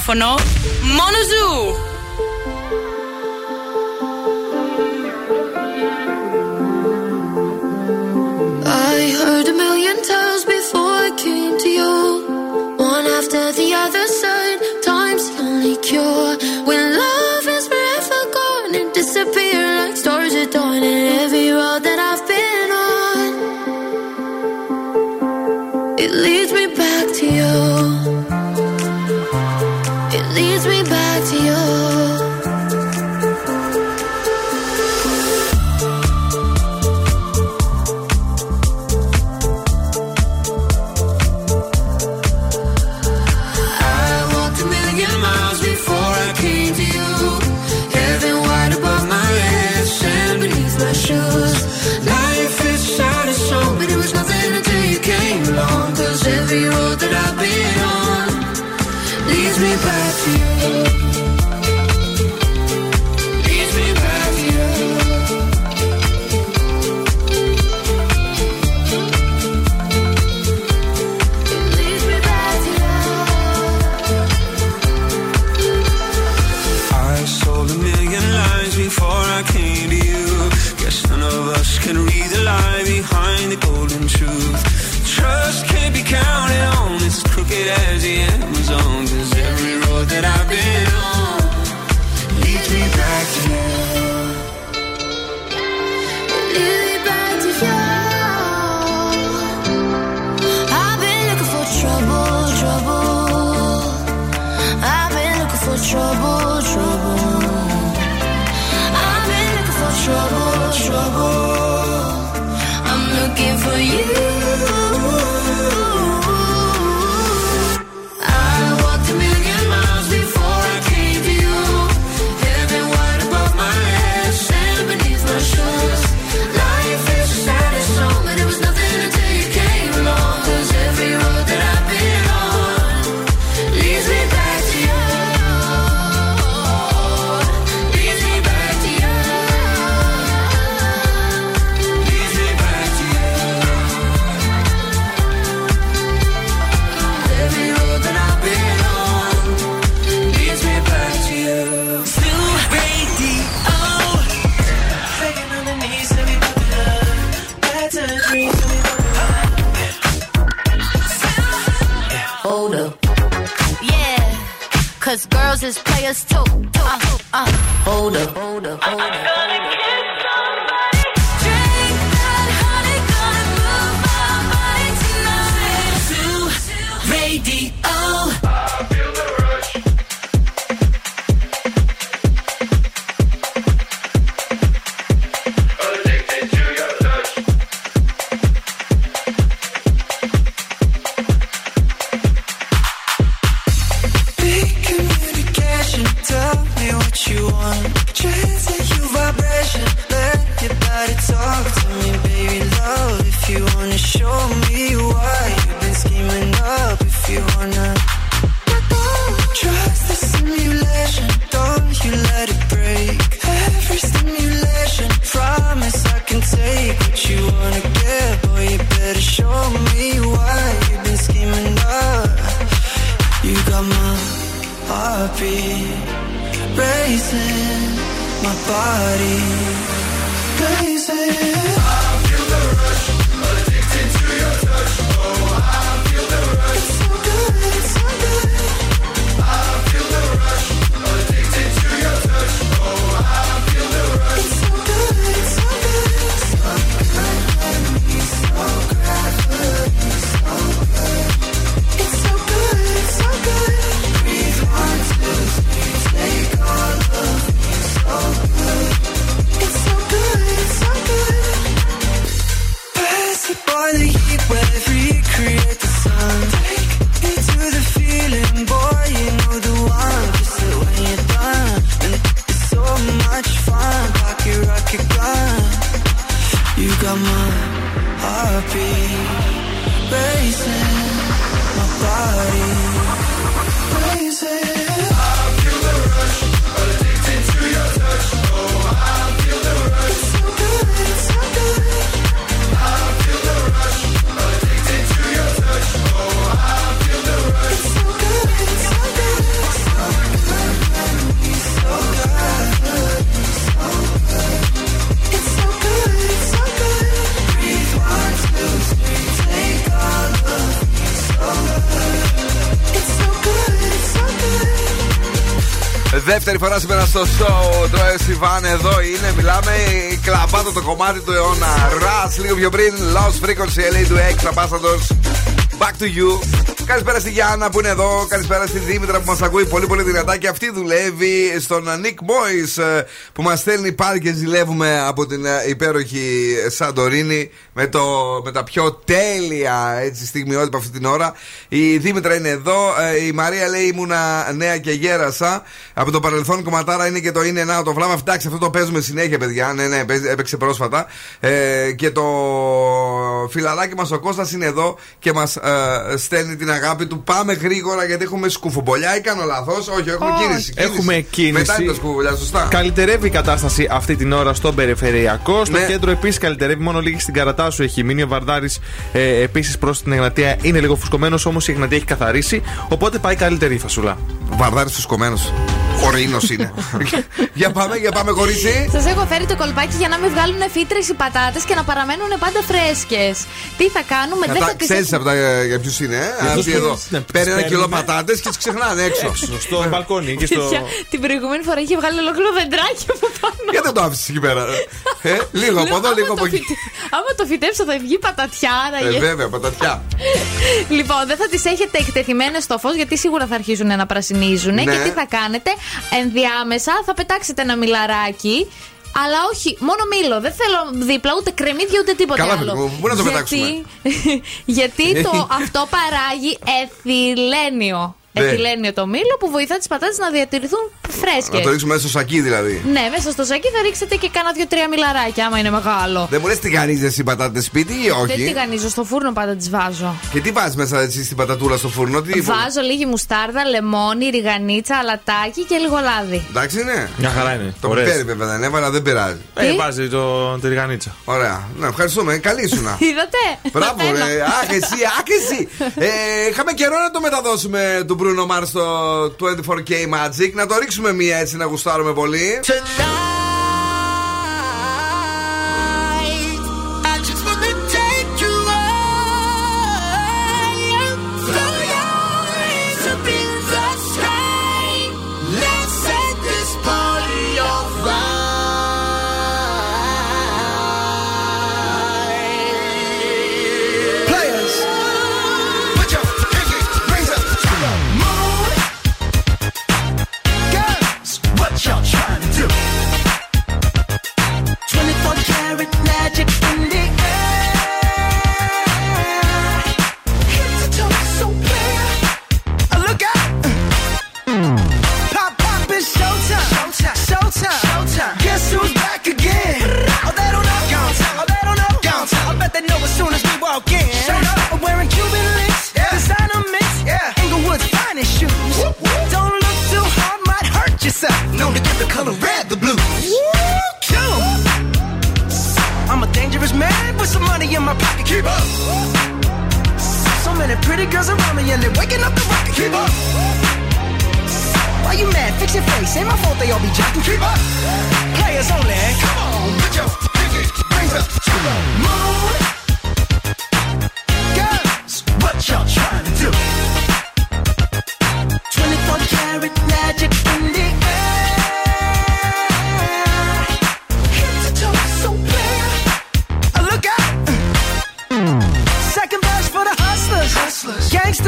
ραδιόφωνο, φορά σήμερα στο show. Τρώε Ιβάν εδώ είναι. Μιλάμε κλαμπάτο το κομμάτι του αιώνα. Ρας λίγο πιο πριν. Lost Frequency LA του Extra Back to you. Καλησπέρα στη Γιάννα που είναι εδώ. Καλησπέρα στη Δήμητρα που μας ακούει πολύ πολύ δυνατά και αυτή δουλεύει στον Nick Boys ε, που μας στέλνει πάλι και ζηλεύουμε από την ε, υπέροχη Σαντορίνη με, το, με τα πιο τέλεια έτσι, στιγμιότυπα αυτή την ώρα. Η Δήμητρα είναι εδώ. Ε, Η Μαρία λέει ήμουνα νέα και γέρασα. Από το παρελθόν κομματάρα είναι και το είναι ένα το βλάμα. Εντάξει, αυτό το παίζουμε συνέχεια, παιδιά. Ναι, ναι, παίζει- έπαιξε πρόσφατα. Ε, και το φιλαράκι μας ο Κώστας είναι εδώ και μας ε, στέλνει την αγάπη του. Πάμε γρήγορα γιατί έχουμε σκουφομπολιά ή κάνω λάθος. Όχι, έχουμε Όχι. κίνηση, κίνηση. Έχουμε κίνηση. Μετά είναι το σκουφομπολιά, σωστά. Καλυτερεύει η κατάσταση αυτή την ώρα στον περιφερειακό. Στο Ναι. κέντρο επίσης καλυτερεύει. Μόνο λίγη στην Καρατάσου έχει μείνει. Ο Βαρδάρης ε, επίσης προς την Εγνατία είναι λίγο φουσκωμένος. Όμως η Εγνατία έχει καθαρίσει. Οπότε πάει καλύτερη η φασούλα. Βαρδάρης φουσκωμένος. Χωρίνο είναι. για πάμε, για πάμε, κορίτσι. Σας έχω φέρει το κολπάκι για να μην βγάλουν φύτρες οι πατάτες και να παραμένουν πάντα φρέσκες. Τι θα κάνουμε, δεν θα τι Ξέρει από τα ε, για ποιους είναι, ε; Για Αυτοί τους εδώ. που- ναι, Παίρνει ένα παίρνουμε. κιλό πατάτες και τι ξεχνάνε έξω. Έξω, στο μπαλκόνι και στο. Παιδιά, την προηγούμενη φορά είχε βγάλει ολόκληρο δεντράκι από πάνω. Γιατί δεν το άφησες εκεί πέρα. Ε, λίγο από Λέω, εδώ, άμα λίγο το από εκεί. φυτε- Άμα το φυτέψω θα βγει πατατιάρα. Ε, βέβαια, πατατιά. Λοιπόν, δεν θα τις έχετε εκτεθειμένες στο φως γιατί σίγουρα θα αρχίσουν να πρασινίζουν. Ναι. Και τι θα κάνετε, ενδιάμεσα θα πετάξετε ένα μιλαράκι. Αλλά όχι, μόνο μήλο. Δεν θέλω δίπλα ούτε κρεμμύδια ούτε τίποτα Καλά, άλλο. πού να το Γιατί- πετάξουμε; γιατί το, αυτό παράγει εθιλένιο. Ναι. Εθιλένιο το μήλο που βοηθά τις πατάτες να διατηρηθούν φρέσκες. Να το ρίξουμε μέσα στο σακί δηλαδή. Ναι, μέσα στο σακί θα ρίξετε και κάνα δύο-τρία μιλαράκια, άμα είναι μεγάλο. Δεν μου λες τι γανίζεις εσύ πατάτε σπίτι ή Δεν τη όχι. γανίζω, στο φούρνο πάντα τις βάζω. Και τι βάζεις μέσα έτσι στην πατατούλα στο φούρνο, τι Βάζω λίγη μουστάρδα, λεμόνι, ριγανίτσα, αλατάκι και λίγο λάδι. Εντάξει είναι. Μια χαρά είναι. Το Ωραίες. πιπέρι βέβαια δεν έβαλα, δεν πειράζει. Ε, βάζει το, τη ριγανίτσα. Ωραία. Ναι, ευχαριστούμε. Καλή σου να. Είδατε; Μπράβο, Ένα. ρε. Αχ, εσύ, αχ, εσύ. Ε, είχαμε καιρό να το μεταδώσουμε του Bruno Mars στο 24K Magic. Να το ρίξουμε μία έτσι να γουστάρουμε πολύ. I Don't look too hard, might hurt yourself. Known to give the color red the 'em. I'm a dangerous man with some money in my pocket. Keep up. So many pretty girls around me and they're waking up the rocket. Keep up. Why you mad? Fix your face. Ain't my fault they all be jacking. Keep up. Players only. Come on, put your pinky rings up to the moon. Girls, what y'all trying to do?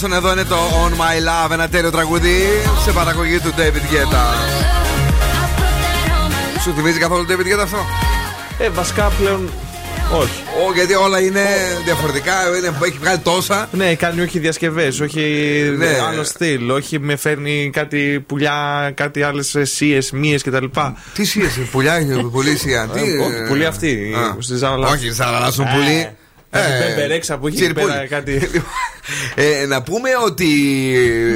Λάρσον. Εδώ είναι το On My Love, ένα τέλειο τραγούδι σε παραγωγή του David Guetta. Σου θυμίζει καθόλου David Guetta αυτό; Ε, βασικά πλέον όχι. Ω, γιατί όλα είναι διαφορετικά, είναι, έχει βγάλει τόσα. Ναι, κάνει όχι διασκευές, όχι Ναι. άλλο στυλ, όχι με φέρνει κάτι πουλιά, κάτι άλλες σίες, μύε κτλ. Τι σίες, πουλιά, πολύ σία. Τι, Ε, όχι, πουλή αυτή. Α. Στη Ζάρα Λάρσον. Όχι, Ζάρα Λάρσον πουλή. Κάτι Ε, μπεμπερέξα που έχει εκεί τσιρπούλι. πέρα κάτι. Ε, να πούμε ότι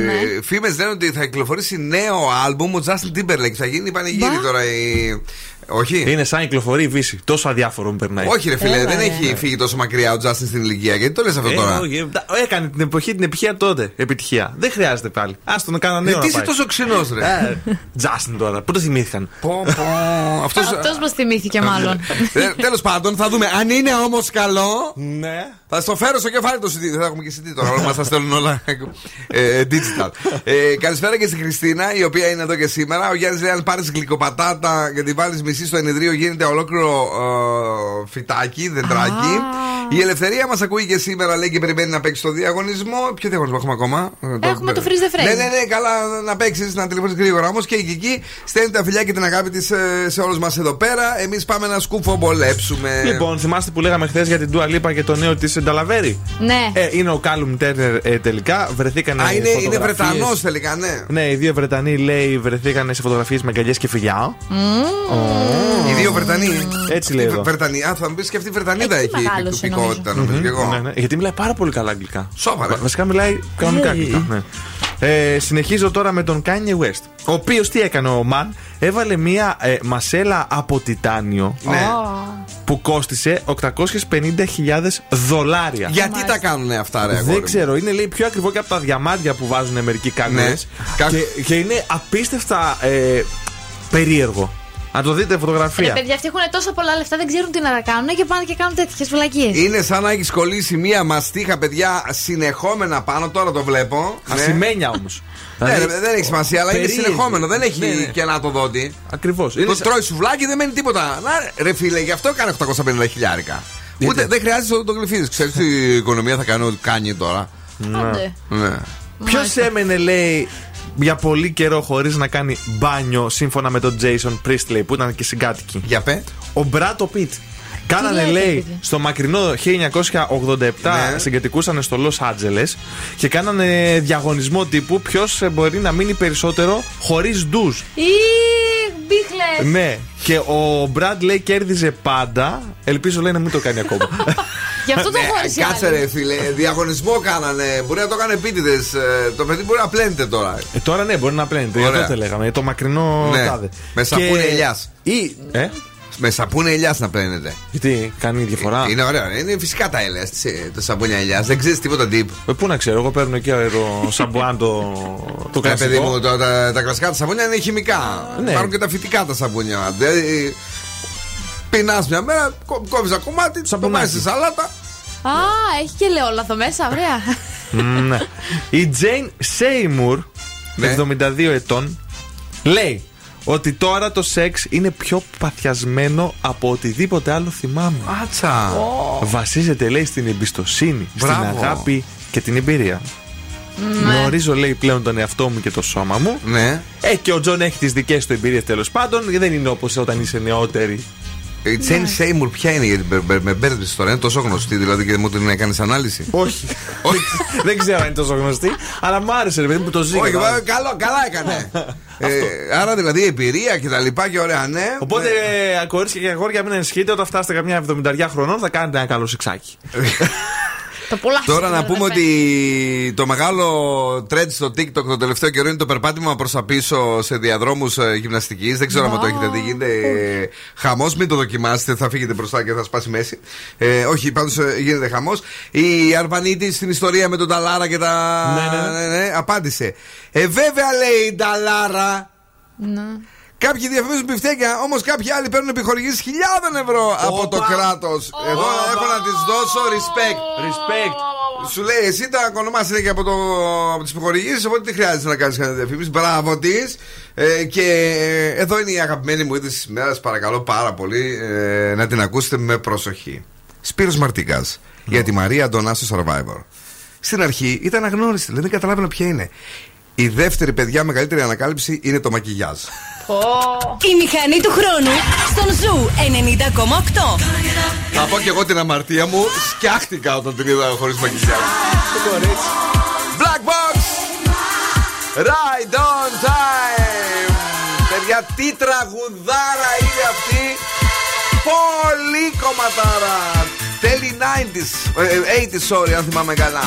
ναι. φήμες λένε ότι θα κυκλοφορήσει νέο άλμπουμ ο Justin Timberlake. Θα γίνει πανηγύρι τώρα η. Όχι. Είναι σαν κυκλοφορεί η Βύση. Τόσο αδιάφορο μου περνάει. Όχι, ρε φίλε, δεν έχει φύγει τόσο μακριά ο Justin στην ηλικία. Γιατί το λες αυτό Ε, τώρα; όχι, ε, τα- Έκανε την εποχή την επιτυχία τότε. Επιτυχία. Δεν χρειάζεται πάλι. Άστο να κάνω Ε, νέο. τι να είσαι πάει. τόσο ξινός, ρε. Τζάστιν τώρα. Πού το θυμήθηκαν; Αυτός- Αυτός μας θυμήθηκε μάλλον. Τέλος πάντων, θα δούμε. Αν είναι όμως καλό. Ναι. Θα στο φέρω στο κεφάλι το CD. Δεν θα έχουμε και CD τώρα. Όλα μας τα στέλνουν όλα ε, digital. Ε, καλησπέρα και στην Χριστίνα, η οποία είναι εδώ και σήμερα. Ο Γιάννης λέει: Αν πάρεις γλυκοπατάτα και τη βάλεις μισή στο ενιδρίο, γίνεται ολόκληρο ε, φυτάκι, δεντράκι. Η ελευθερία μας ακούει και σήμερα, λέει και περιμένει να παίξει το διαγωνισμό. Ποιο διαγωνισμό έχουμε ακόμα, Ε, Έχουμε το freeze the phrase. Ναι, ναι, ναι, καλά να παίξει, να τηλεφωνήσει γρήγορα όμως. Και η Κική στέλνει τα φιλιά και την αγάπη της σε όλους μας εδώ πέρα. Εμείς πάμε να σκουφομπολέψουμε. Λοιπόν, θυμάστε που λέγαμε χθες για την Dua Lipa και το νέο της Νταλαβέρη. Ναι. Ε, είναι ο Κάλουμ Τέρνερ ε, τελικά. Βρεθήκαν. Α, είναι, είναι Βρετανός τελικά, ναι. Ναι, οι δύο Βρετανοί λέει βρεθήκαν σε φωτογραφίες με αγκαλιές και φιλιά. Οι δύο Βρετανοί. Έτσι λέει εδώ. Βρετανοί. Α, θα μου πεις και αυτή η Βρετανίδα Εκεί έχει μεγάλωσε, τυπικότητα, νομίζω και εγώ. Ναι, ναι, γιατί μιλάει πάρα πολύ καλά αγγλικά. Σόπα, ρε. Βασικά μιλάει κανονικά Ε. αγγλικά. Ναι. Ε, συνεχίζω τώρα με τον Kanye West. Ο οποίος τι έκανε ο Μαν, έβαλε μία ε, μασέλα από τιτάνιο Ναι. που κόστισε 850.000 δολάρια. Γιατί τα κάνουν αυτά, ρε αγόρι Δεν μου; ξέρω, είναι λέει πιο ακριβό και από τα διαμάντια που βάζουν μερικοί κανόνες. Ναι. Και, και είναι απίστευτα ε, περίεργο. Αν το δείτε Ρε φωτογραφία. παιδιά, αυτοί έχουν τόσα πολλά λεφτά, δεν ξέρουν τι να κάνουν και πάνε και κάνουν τέτοιες βλακίε. Είναι σαν να έχεις κολλήσει μία μαστίχα, παιδιά, συνεχόμενα πάνω. Τώρα το βλέπω. Ναι. Ασημένια όμως. Ναι, ρε, δεν έχεις σημασία, αλλά είναι περίεργη. συνεχόμενο. Δεν έχει Ναι, ναι. και να το δότη. Ακριβώς. Το τρώει σουβλάκι δεν μένει τίποτα. Να, ρε φίλε, γι' αυτό έκανε 850 χιλιάρικα. Ούτε δεν χρειάζεται να το γλυφίδι. Ξέρεις τι η οικονομία θα κάνει, κάνει τώρα. Άντε. Ναι. Ποιος έμενε, λέει, για πολύ καιρό χωρίς να κάνει μπάνιο σύμφωνα με τον Jason Priestley που ήταν και συγκάτοικοι. Για πε. Ο Μπράτο Πιτ. Κάνανε, λέτε, λέει, παιδιά; στο μακρινό 1987 Ναι. συγκατοικούσαν στο Los Angeles και κάνανε διαγωνισμό τύπου ποιος μπορεί να μείνει περισσότερο χωρίς ντουζ. Ή μπίχλες. Ναι. Και ο Μπραντ λέει κέρδιζε πάντα. Ελπίζω λέει να μην το κάνει ακόμα. Γι' αυτό το Ναι, χώρισε. η Κάτσε άλλη. ρε φίλε, διαγωνισμό κάνανε. Μπορεί να το έκανε επίτηδες. Το παιδί μπορεί να πλένεται τώρα. Ε, τώρα ναι, μπορεί να πλένεται. Για Ωραία. τότε λέγαμε. Το μακρινό Ναι. τάδε. Με σαπούνι ελιάς. Ή. Ε; Με σαπούνι ελιά να πλένεται. Γιατί κάνει διαφορά. Είναι ωραία. Είναι φυσικά τα ελιά. Τα σαπούνια ελιά. Δεν ξέρεις τίποτα τύπ. Ε, πού να ξέρω, εγώ παίρνω εκεί το σαμπουάν το, το Ναι, κλασικό. παιδί μου, το- τα, τα κλασικά τα σαπούνια είναι χημικά. Ναι. Υπάρχουν και τα φυτικά τα σαπούνια. Δηλαδή, Πεινάς μια μέρα, κόβεις ένα κομμάτι, το Σαπουνάκι. βάζει στη σαλάτα. Α, έχει και ελαιόλαθο μέσα, ωραία. ναι. Η Jane Seymour, Ναι. 72 ετών, λέει ότι τώρα το σεξ είναι πιο παθιασμένο από οτιδήποτε άλλο θυμάμαι. Άτσα. Βασίζεται, λέει, στην εμπιστοσύνη, Μπράβο. στην αγάπη και την εμπειρία. Γνωρίζω, λέει, πλέον τον εαυτό μου και το σώμα μου. Ναι. Ε, και ο Τζον έχει τις δικές του εμπειρίες τέλος πάντων. Δεν είναι όπως όταν είσαι νεότερη. Η Τζέιν Σέιμουρ ποια είναι, γιατί με- με- με μπέρδεψες τώρα, είναι τόσο γνωστή δηλαδή και μου την έκανε ανάλυση. Όχι. δεν ξέρω αν είναι τόσο γνωστή, αλλά μου άρεσε, ρε παιδί μου, που το ζει. Όχι, κατάλαβες. μα, καλό, καλά έκανε. ε, άρα δηλαδή εμπειρία και τα λοιπά και ωραία, ναι. Οπότε, ε, κορίτσια και αγόρια, μην ανησυχείτε όταν φτάσετε καμιά 70 χρονών, θα κάνετε ένα καλό σεξάκι. Το πολλά Τώρα να πούμε ότι το μεγάλο trend στο TikTok το τελευταίο καιρό είναι το περπάτημα προς τα πίσω σε διαδρόμους γυμναστικής. Δεν ξέρω αν το έχετε δει. Γίνεται χαμός. Μην το δοκιμάσετε, θα φύγετε μπροστά και θα σπάσει μέση. Ε, όχι, πάντως γίνεται χαμός. Η Αρβανίτη στην ιστορία με τον Ταλάρα και τα. Ναι, ναι. απάντησε. Ε, βέβαια λέει η Ταλάρα. Ναι. Κάποιοι διαφημίζουν πιφτέκια, όμως κάποιοι άλλοι παίρνουν επιχορηγήσεις χιλιάδων ευρώ από το κράτος. Εγώ έχω να της δώσω respect. Respect. Σου λέει εσύ τα ακονομά είναι και από, το, από τις επιχορηγήσεις, οπότε τι χρειάζεται να κάνεις κανένα διαφήμιση; Μπράβο της. Ε, και ε, εδώ είναι η αγαπημένη μου είδηση της ημέρας. Παρακαλώ πάρα πολύ ε, να την ακούσετε με προσοχή. Σπύρος Μαρτίκα no. Ναι. για τη Μαρία Αντωνά στο Survivor. Στην αρχή ήταν αγνώριστη, δηλαδή δεν καταλάβαινα ποια είναι. Η δεύτερη παιδιά μεγαλύτερη ανακάλυψη είναι το μακιγιάζ. Η μηχανή του χρόνου στον Zoo 90,8. Θα πω και εγώ την αμαρτία μου. Σκιάχτηκα όταν την είδα χωρίς μακιγιά. Black Box! Ride on time! Παιδιά, τι τραγουδάρα είναι αυτή! Πολύ κομματάρα! Τέλη 90s, 80s, sorry, αν θυμάμαι καλά.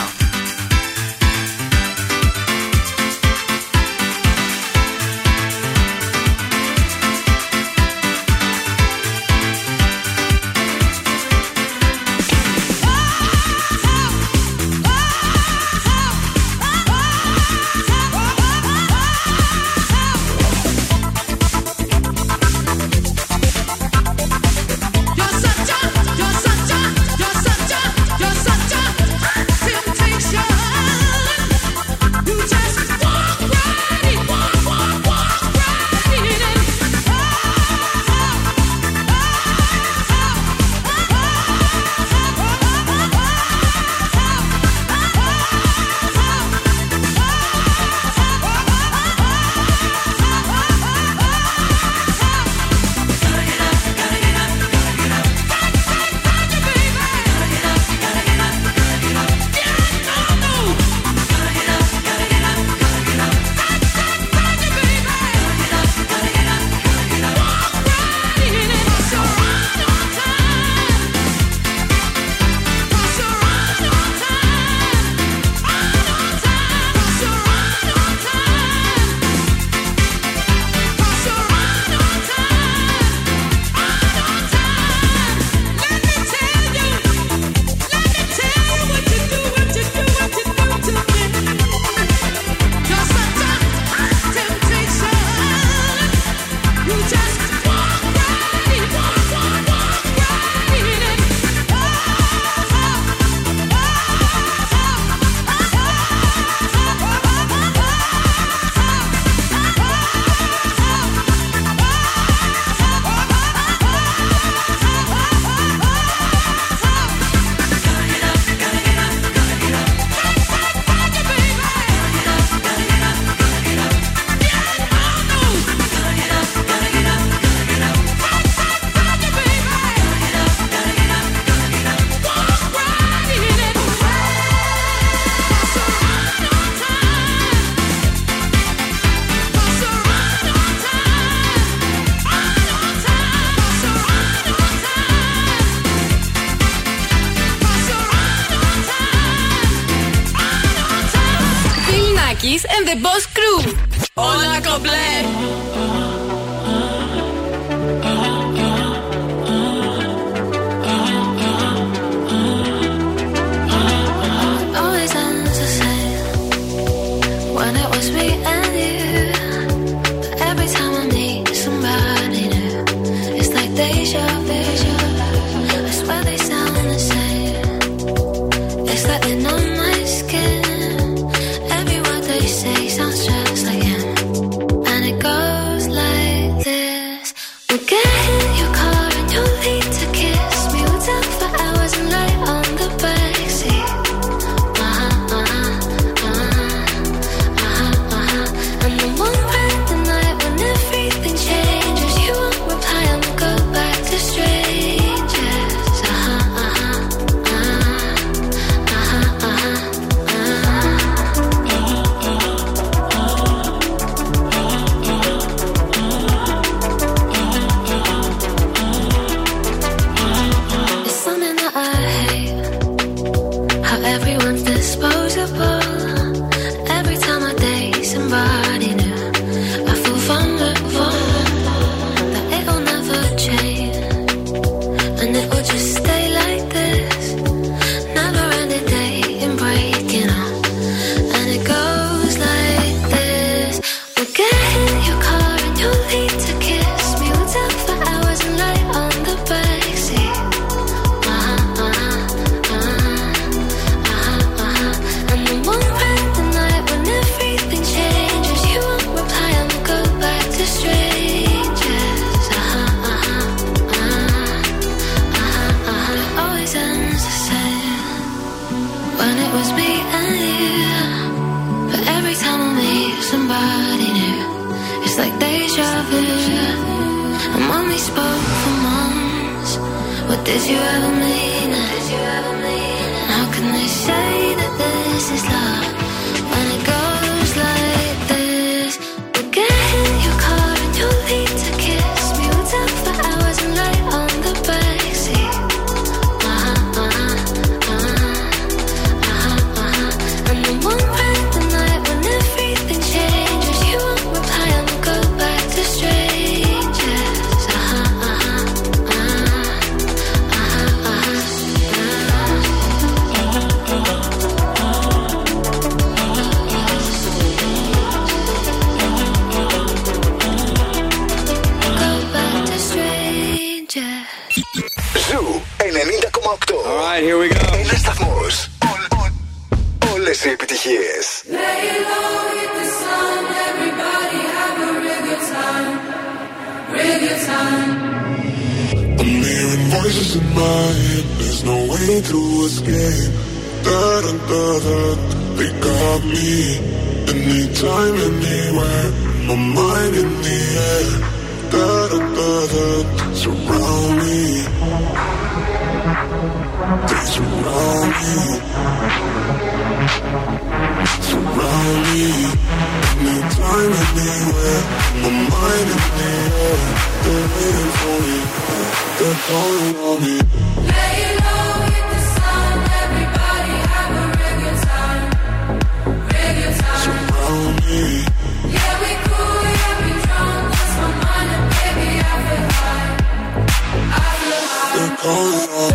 Oh,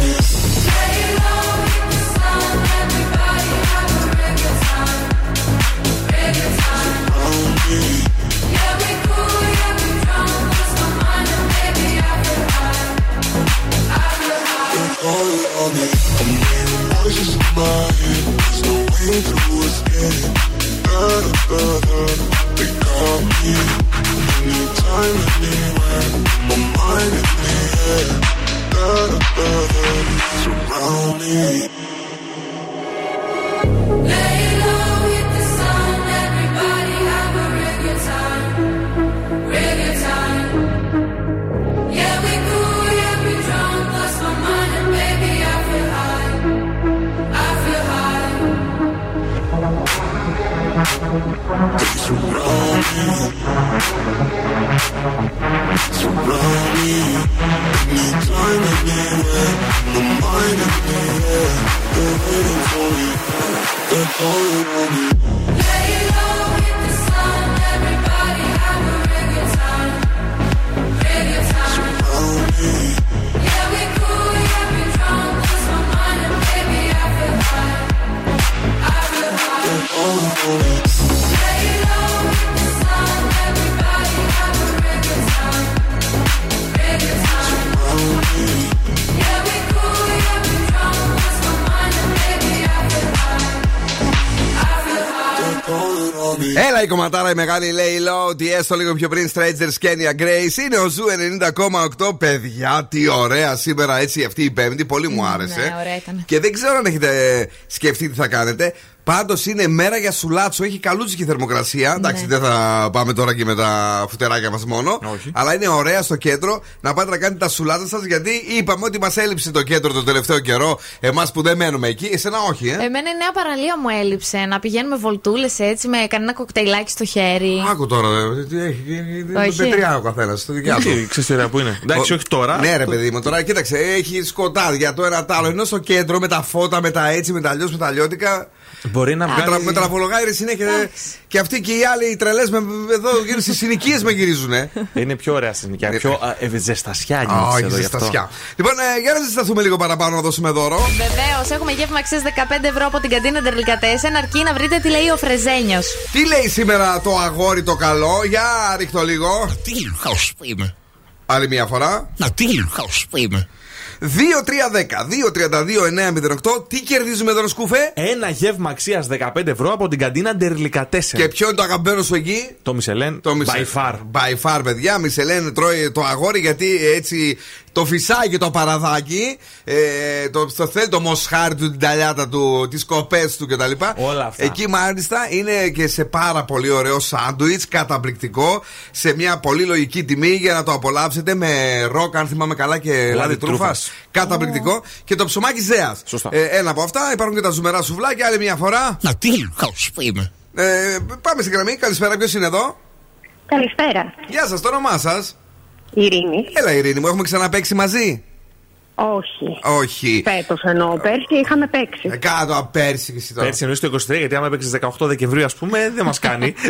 Έλα η κομματάρα η μεγάλη λέει low ότι έστω λίγο πιο πριν Strangers Kenya Grace. Είναι ο Zoo 90,8 παιδιά τι ωραία σήμερα έτσι αυτή η Πέμπτη. Πολύ μου άρεσε. Ναι, ωραία ήταν. και δεν ξέρω αν έχετε σκεφτεί τι θα κάνετε Πάντως είναι μέρα για σουλάτσο, έχει καλούτσικη θερμοκρασία. Εντάξει, δεν θα πάμε τώρα και με τα φουτεράκια μας μόνο. Αλλά είναι ωραία στο κέντρο να πάτε να κάνετε τα σουλάτσα σας γιατί είπαμε ότι μας έλειψε το κέντρο το τελευταίο καιρό. Εμάς που δεν μένουμε εκεί, εσένα όχι, ε. Εμένα η νέα παραλία μου έλειψε να πηγαίνουμε βολτούλες έτσι με κανένα κοκτέιλάκι στο χέρι. Άκου τώρα, ε, τι έχει. Όχι. Μετριά ο καθένας. Στο δικιά του. Τι, ξέρεις τώρα που είναι. Εντάξει, όχι τώρα. Ναι, ρε παιδί μου, τώρα κοίταξε, έχει σκοτάδια το ένα τ' άλλο. Ενώ στο κέντρο με τα φώτα, με τα έτσι, με τα αλλιώ, με τα αλλιώτικα. Μπορεί να Με βγάλει. τρα- Με τραβολογάει συνέχεια. Και αυτοί και οι άλλοι οι τρελές εδώ γύρω στις συνοικίες με γυρίζουν. Ε. Είναι πιο ωραία συνοικιά. Πιο α, ε, ζεστασιά νιώθεις Όχι, εδώ γι' αυτό. ζεστασιά. Λοιπόν, ε, για να ζεσταθούμε λίγο παραπάνω να δώσουμε δώρο. Βεβαίως, έχουμε γεύμα αξία 15 ευρώ από την καντίνα Ντερλικατέσεν, αρκεί να βρείτε τι λέει ο Φρεζένιος. Τι λέει σήμερα το αγόρι το καλό, για ρίχτω λίγο. Άλλη μια φορά. 2-3-10-2-32-9-08 Τι κερδίζουμε εδώ, Σκούφε; Ένα γεύμα αξίας 15 ευρώ από την καντίνα Ντερλικατέσεν. Και ποιο είναι το αγαπημένο σου εκεί; Το Μισελέν. Το By far. By far, παιδιά. Μισελέν τρώει το αγόρι γιατί έτσι το φυσάκι, το παραδάκι, ε, το, το θέλει το μοσχάρι του, την ταλιάτα του, τις κοπές του κτλ. Όλα αυτά. Εκεί μάλιστα είναι και σε πάρα πολύ ωραίο σάντουιτς, καταπληκτικό, σε μια πολύ λογική τιμή για να το απολαύσετε με ροκ, αν θυμάμαι καλά, και λάδι τρούφας. τρούφας. Καταπληκτικό. Και το ψωμάκι Ζέας. Σωστά. Ε, ένα από αυτά. Υπάρχουν και τα ζουμερά σουβλάκια. Άλλη μια φορά. Να τι που είμαι. Ε, πάμε στην γραμμή. Καλησπέρα. Ποιος είναι εδώ; Καλησπέρα. Γεια σας, το όνομά σας; Ειρήνης. Έλα, Ειρήνη μου, έχουμε ξαναπέξει μαζί. Όχι. Όχι. Φέτος εννοώ. Πέρσι είχαμε παίξει. Ε, κάτω από πέρσι και εσύ τώρα. Πέρσι εννοείς το 23, γιατί άμα έπαιξε 18 Δεκεμβρίου, ας πούμε, δεν μας κάνει.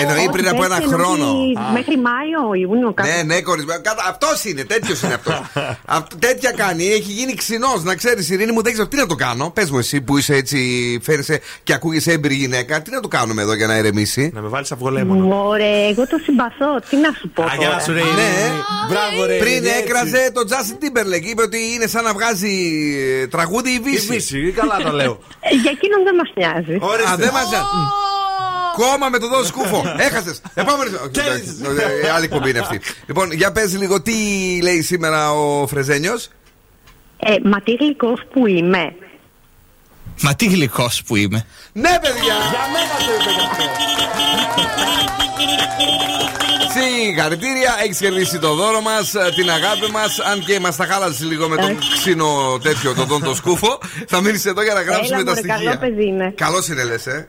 Ε, εννοεί πριν από ένα Πέρσι εννοεί χρόνο. Μέχρι Μάιο, Ιούνιο, κάπου. Ναι, ναι, κορισμένο. Αυτός είναι, τέτοιος είναι αυτός. Αυτό- τέτοια κάνει. Έχει γίνει ξινός. Να ξέρεις, Ειρήνη μου, δεν ξέρω τι να το κάνω. Πες μου, εσύ που είσαι έτσι, φέρεσαι και ακούγεσαι έμπειρη γυναίκα, τι να το κάνουμε εδώ για να ηρεμήσει; Να με βάλεις αυγολέμονο. Μωρέ, εγώ το συμπαθώ. Τι να σου πω. Α, γεια τώρα. σου, ρε, Ναι, Ειρήνη. Μπράβο, ρε. Πριν Ειρήνη, έτσι. έκραζε το Justin Timberlake. Είπε ότι είναι σαν να βγάζει ε, τραγούδι η Η Βύση. Βύση, καλά το λέω. Ε, Για εκείνον δεν μας νοιάζει. Α, δεν μας νοιάζει. Κόμμα με το δω σκούφο. Έχασες. Επόμενη. Όχι, εντάξει, ε, Άλλη κομπή είναι αυτή. Λοιπόν, για πες λίγο τι λέει σήμερα ο Φρεζένιος; Ε, μα τι γλυκός που είμαι. Μα τι γλυκός που είμαι. Ναι, παιδιά! Για μένα το είπε γι' αυτό. Συγχαρητήρια, έχεις κερδίσει το δώρο μας, την αγάπη μας. Αν και μας τα χάλασες λίγο με τον ξύνο τέτοιο, τον τον το σκούφο, θα μείνεις εδώ για να γράψουμε Έλα, τα μωρέ, καλό στοιχεία. παιδί είναι. Καλός είναι, λες, ε.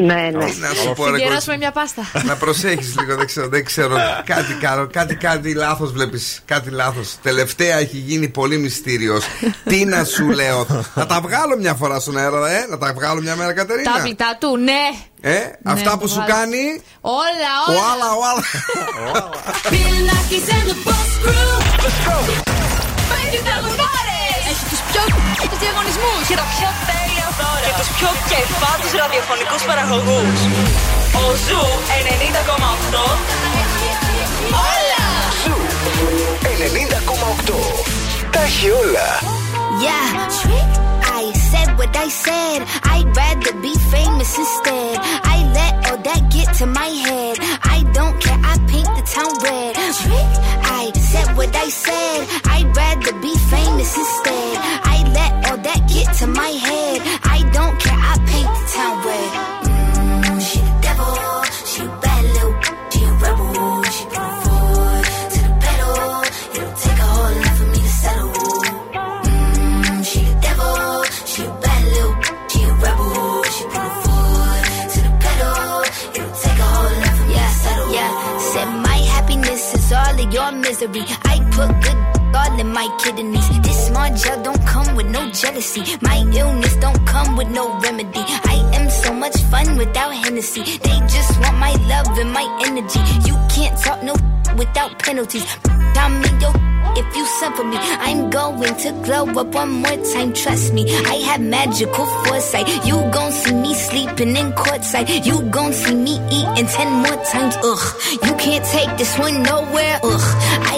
Ναι, ναι. Τι να σου πω, ρε, κορίτσι. Συγκεράσουμε μια πάστα. Να προσέχεις λίγο, δεν ξέρω, δεν ξέρω. κάτι κάνω, κάτι, κάτι λάθος βλέπεις. Κάτι λάθος. Τελευταία έχει γίνει πολύ μυστήριος. Τι να σου λέω. Να τα βγάλω μια φορά στον αέρα, ε. Να τα βγάλω μια μέρα, Τα Κατερίνα. πλητά του, ναι. Ε, αυτά να που το σου βάλεις. κάνει. Όλα, Ο όλα. άλλα, ο άλλα. Bill Nackis and the Boss Crew. Πέντε τραγουδάρες. Έχει τους πιο τους διαγωνισμούς και τα πιο τέλεια δώρα. Και τους πιο κεφάτους ραδιοφωνικούς παραγωγούς. Ο Ζου 90,8. Όλα. Ζου 90,8. Τα έχει όλα. Yeah, I said what I said. I'd rather be famous instead. I let all that get to my head. I don't care, I paint the town red. I said what I said. I'd rather be famous instead. I let all that get to my head. our misery. I put good all in my kidneys. This small gel don't come with no jealousy. My illness don't come with no remedy. I am so much fun without Hennessy. They just want my love and my energy. You can't talk no without penalties. I'm in your if you suffer me. I'm going to glow up one more time, trust me. I have magical foresight. You gon' see me sleeping in courtside. You gon' see me eating ten more times. Ugh, you can't take this one nowhere. Ugh,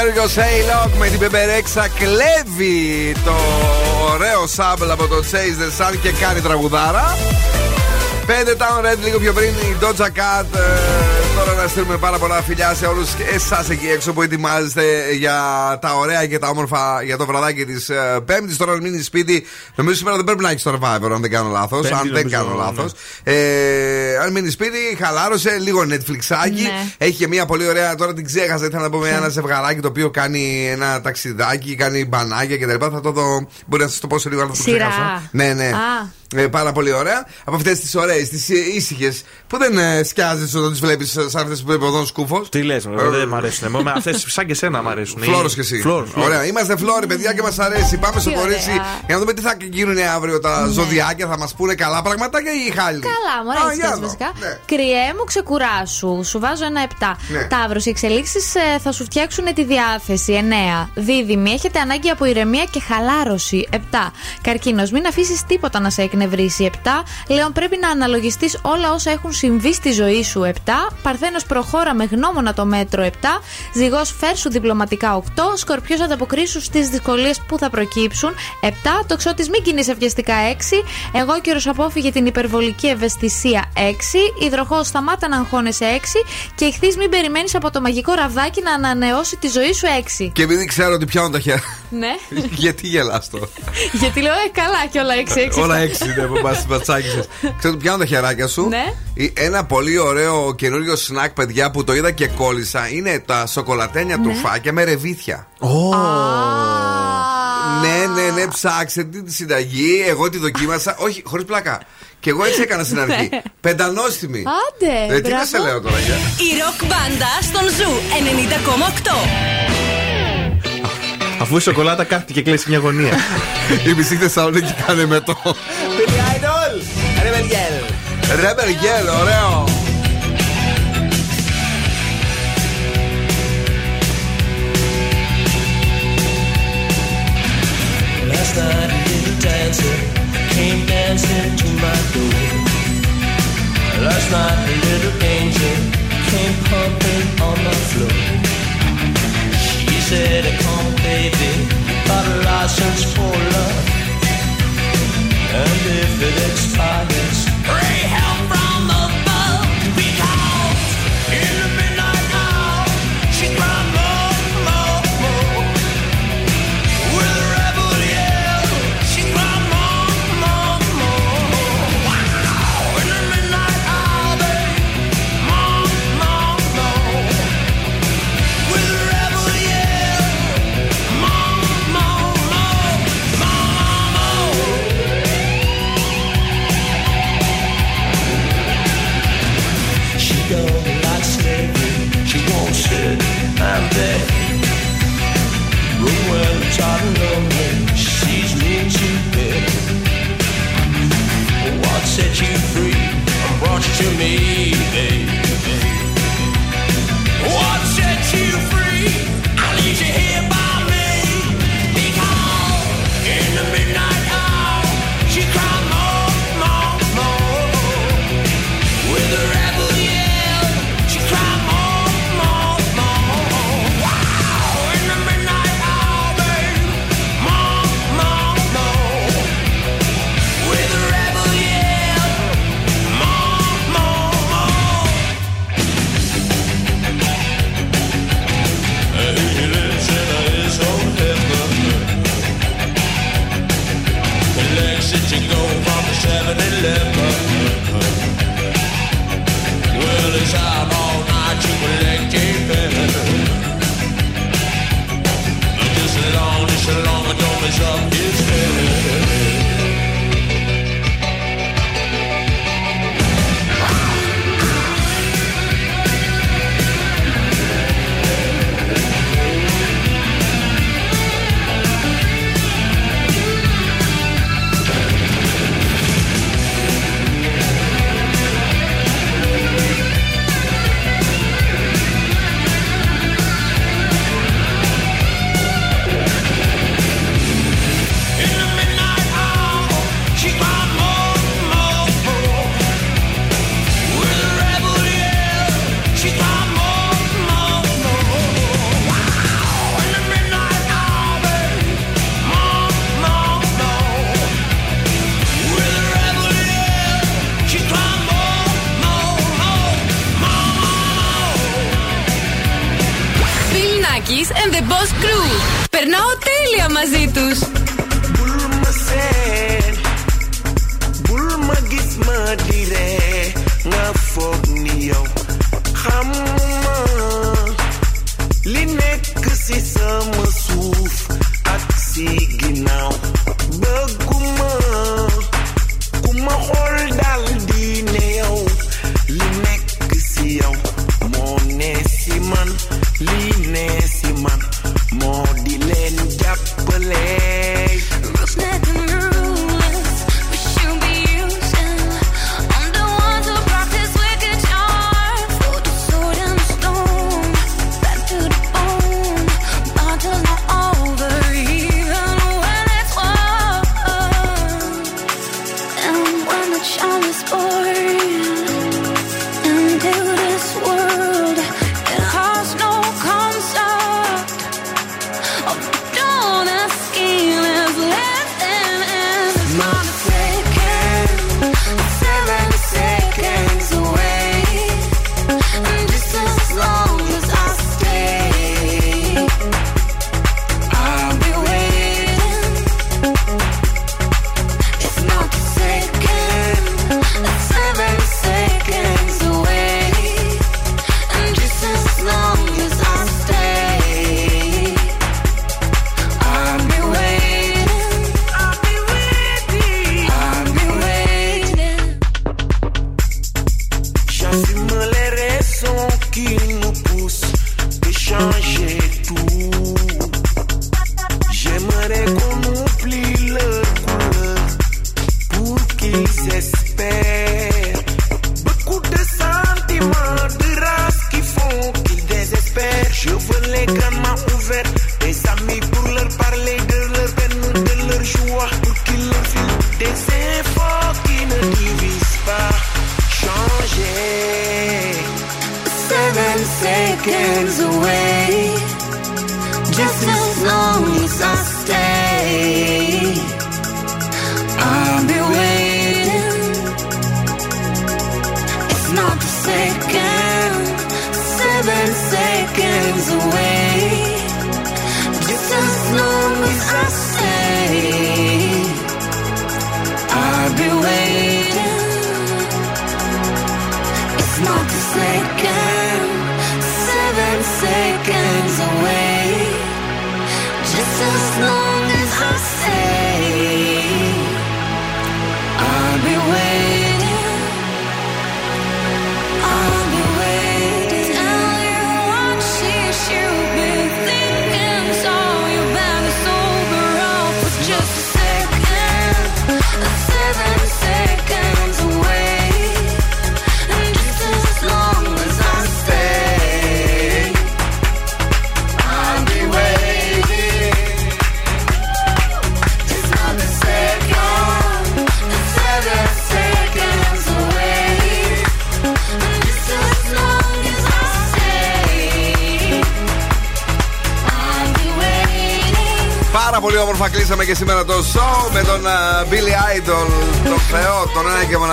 Ολοκαίρινο Hey Lock με την Πεμπερέξα κλέβει το ωραίο σάμπλ από το Chase the Sun και κάνει τραγουδάρα. 5 Town Red λίγο πιο πριν η Doja Cat. Ε, τώρα να στείλουμε πάρα πολλά φιλιά σε όλους εσάς εκεί έξω που ετοιμάζεστε για τα ωραία και τα όμορφα για το βραδάκι της Πέμπτης. Τώρα να μείνεις σπίτι. Νομίζω σήμερα δεν πρέπει να έχεις survivor αν δεν κάνω λάθος. Πέμπτη, Αν δεν νομίζω, κάνω ναι. λάθος. Ε, αν μείνεις σπίτι, χαλάρωσε λίγο Netflixάκι. Ναι. Έχει και μια πολύ ωραία. Τώρα την ξέχασα. Ήθελα να πούμε ένα ζευγαράκι το οποίο κάνει ένα ταξιδάκι, κάνει μπανάκια κτλ. Θα το δω. Μπορεί να σας το πω σε λίγο αν θα το Σειρά. ξεχάσω. Ναι, ναι. Α. Ε, πάρα πολύ ωραία. Από αυτές τις ωραίες, τις ήσυχες που δεν ε, σκιάζεις όταν τις βλέπεις σαν αυτές που βλέπει εδώ ο σκούφο. Τι λες, δεν μ' αρέσουν. Αυτές σαν και σένα μ' αρέσουν. Φλόρος και εσύ. Φλόρος, φλόρος. Ωραία, είμαστε φλόροι, παιδιά, και μας αρέσει. Πάμε στο Τι κορίτσι ωραία. για να δούμε τι θα γίνουν αύριο τα Ναι. ζωδιάκια. Θα μας πούνε καλά πραγματάκια ή χάλι. Καλά, μου Α, αρέσει για έτσι δω. βασικά. Ναι. Κρυέ μου, ξεκουράσου. Σου βάζω ένα 7. Ναι. Ταύρος, οι εξελίξεις θα σου φτιάξουν τη διάθεση. 9. Δίδυμη, έχετε ανάγκη από ηρεμία και χαλάρωση. 7. Καρκίνος, μην αφήσεις τίποτα να σε εκνευρίσει. 7. Λέων, πρέπει να αναλογιστείς όλα όσα έχουν συμβεί στη ζωή σου. 7. Παρθένος, προχώρα με γνώμονα το μέτρο. 7. Ζυγός, φέρσου διπλωματικά. 8. Σκορπιός, ανταποκρίσου στις δυσκολίες που θα προκύψουν. 7. Τοξότη, μην κινείσαι βιαστικά. 6. Εγώ καιρο απόφυγε την υπερβολική ευαισθησία 6. Υδροχό, σταμάτα να αγχώνεσαι 6. Και ηχθεί, μην περιμένεις από το μαγικό ραβδάκι να ανανεώσει τη ζωή σου 6. Και επειδή ξέρω ότι πιάνω τα χέρια. Ναι. Γιατί γελάς το. Γιατί λέω, ε, καλά και όλα 6-6. Όλα έξι είναι που μα μπατσάκισε. Ξέρω ότι πιάνω τα χεράκια σου. Ναι. Ε, Ένα πολύ ωραίο καινούριο σνακ, παιδιά, που το είδα και κόλλησα είναι τα σοκολατένια Ναι. τουφάκια με ρεβίθια. Ναι, ναι, ναι, ψάξτε τη συνταγή. Εγώ τη δοκίμασα. Όχι, χωρίς πλάκα. Και εγώ έτσι έκανα στην αρχή. Ναι. Πεντανόστιμη. Άντε. Ε, τι να μπράβο. σε λέω τώρα, για. Η ροκ μπάντα στον Zoo 90,8. Αφού η σοκολάτα κάθεται και κλαίει σε μια γωνία. Η μισή Θεσσαλονίκη κάνε με το. Ρέμπερ Γέλ, ωραίο. Last night a little dancer came dancing to my door. Last night a little angel came pumping on the floor. She said, Come baby, got a license for love. And if it expires,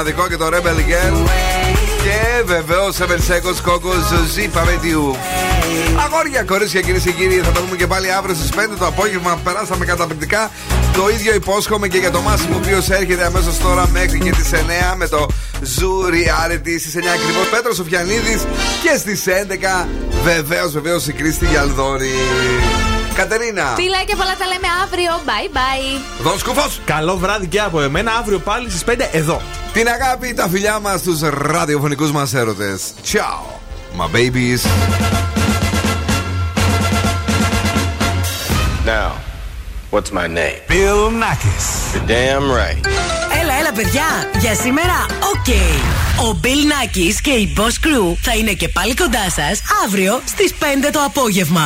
μοναδικό και το Rebel Girl. Και βεβαίως σε Seconds κόκο Zipa Mediu. Αγόρια, κορίτσια κυρίες και κύριοι, θα τα πούμε και πάλι αύριο στις 5 το απόγευμα. Περάσαμε καταπληκτικά. Το ίδιο υπόσχομαι και για το Μάσιμο, ο οποίος έρχεται αμέσως τώρα μέχρι και τις 9 με το Zoo Reality στις 9 ακριβώς. Πέτρος Σοφιανίδης και στις 11 βεβαίως, βεβαίως η Κρίστη Γιαλδόρη. Κατερίνα. Φιλά και πολλά τα λέμε αύριο. Bye bye. Δον. Καλό βράδυ και από εμένα. Αύριο πάλι στις 5 εδώ. Την αγάπη, τα φιλιά μας, τους ραδιοφωνικούς μας έρωτες. Ciao, my babies. Now, what's my name? Bill Nackis. You're damn right. Έλα, έλα παιδιά, για σήμερα, οκ. Ο Bill Nackis και η Boss Crew θα είναι και πάλι κοντά σας αύριο στις 5 το απόγευμα.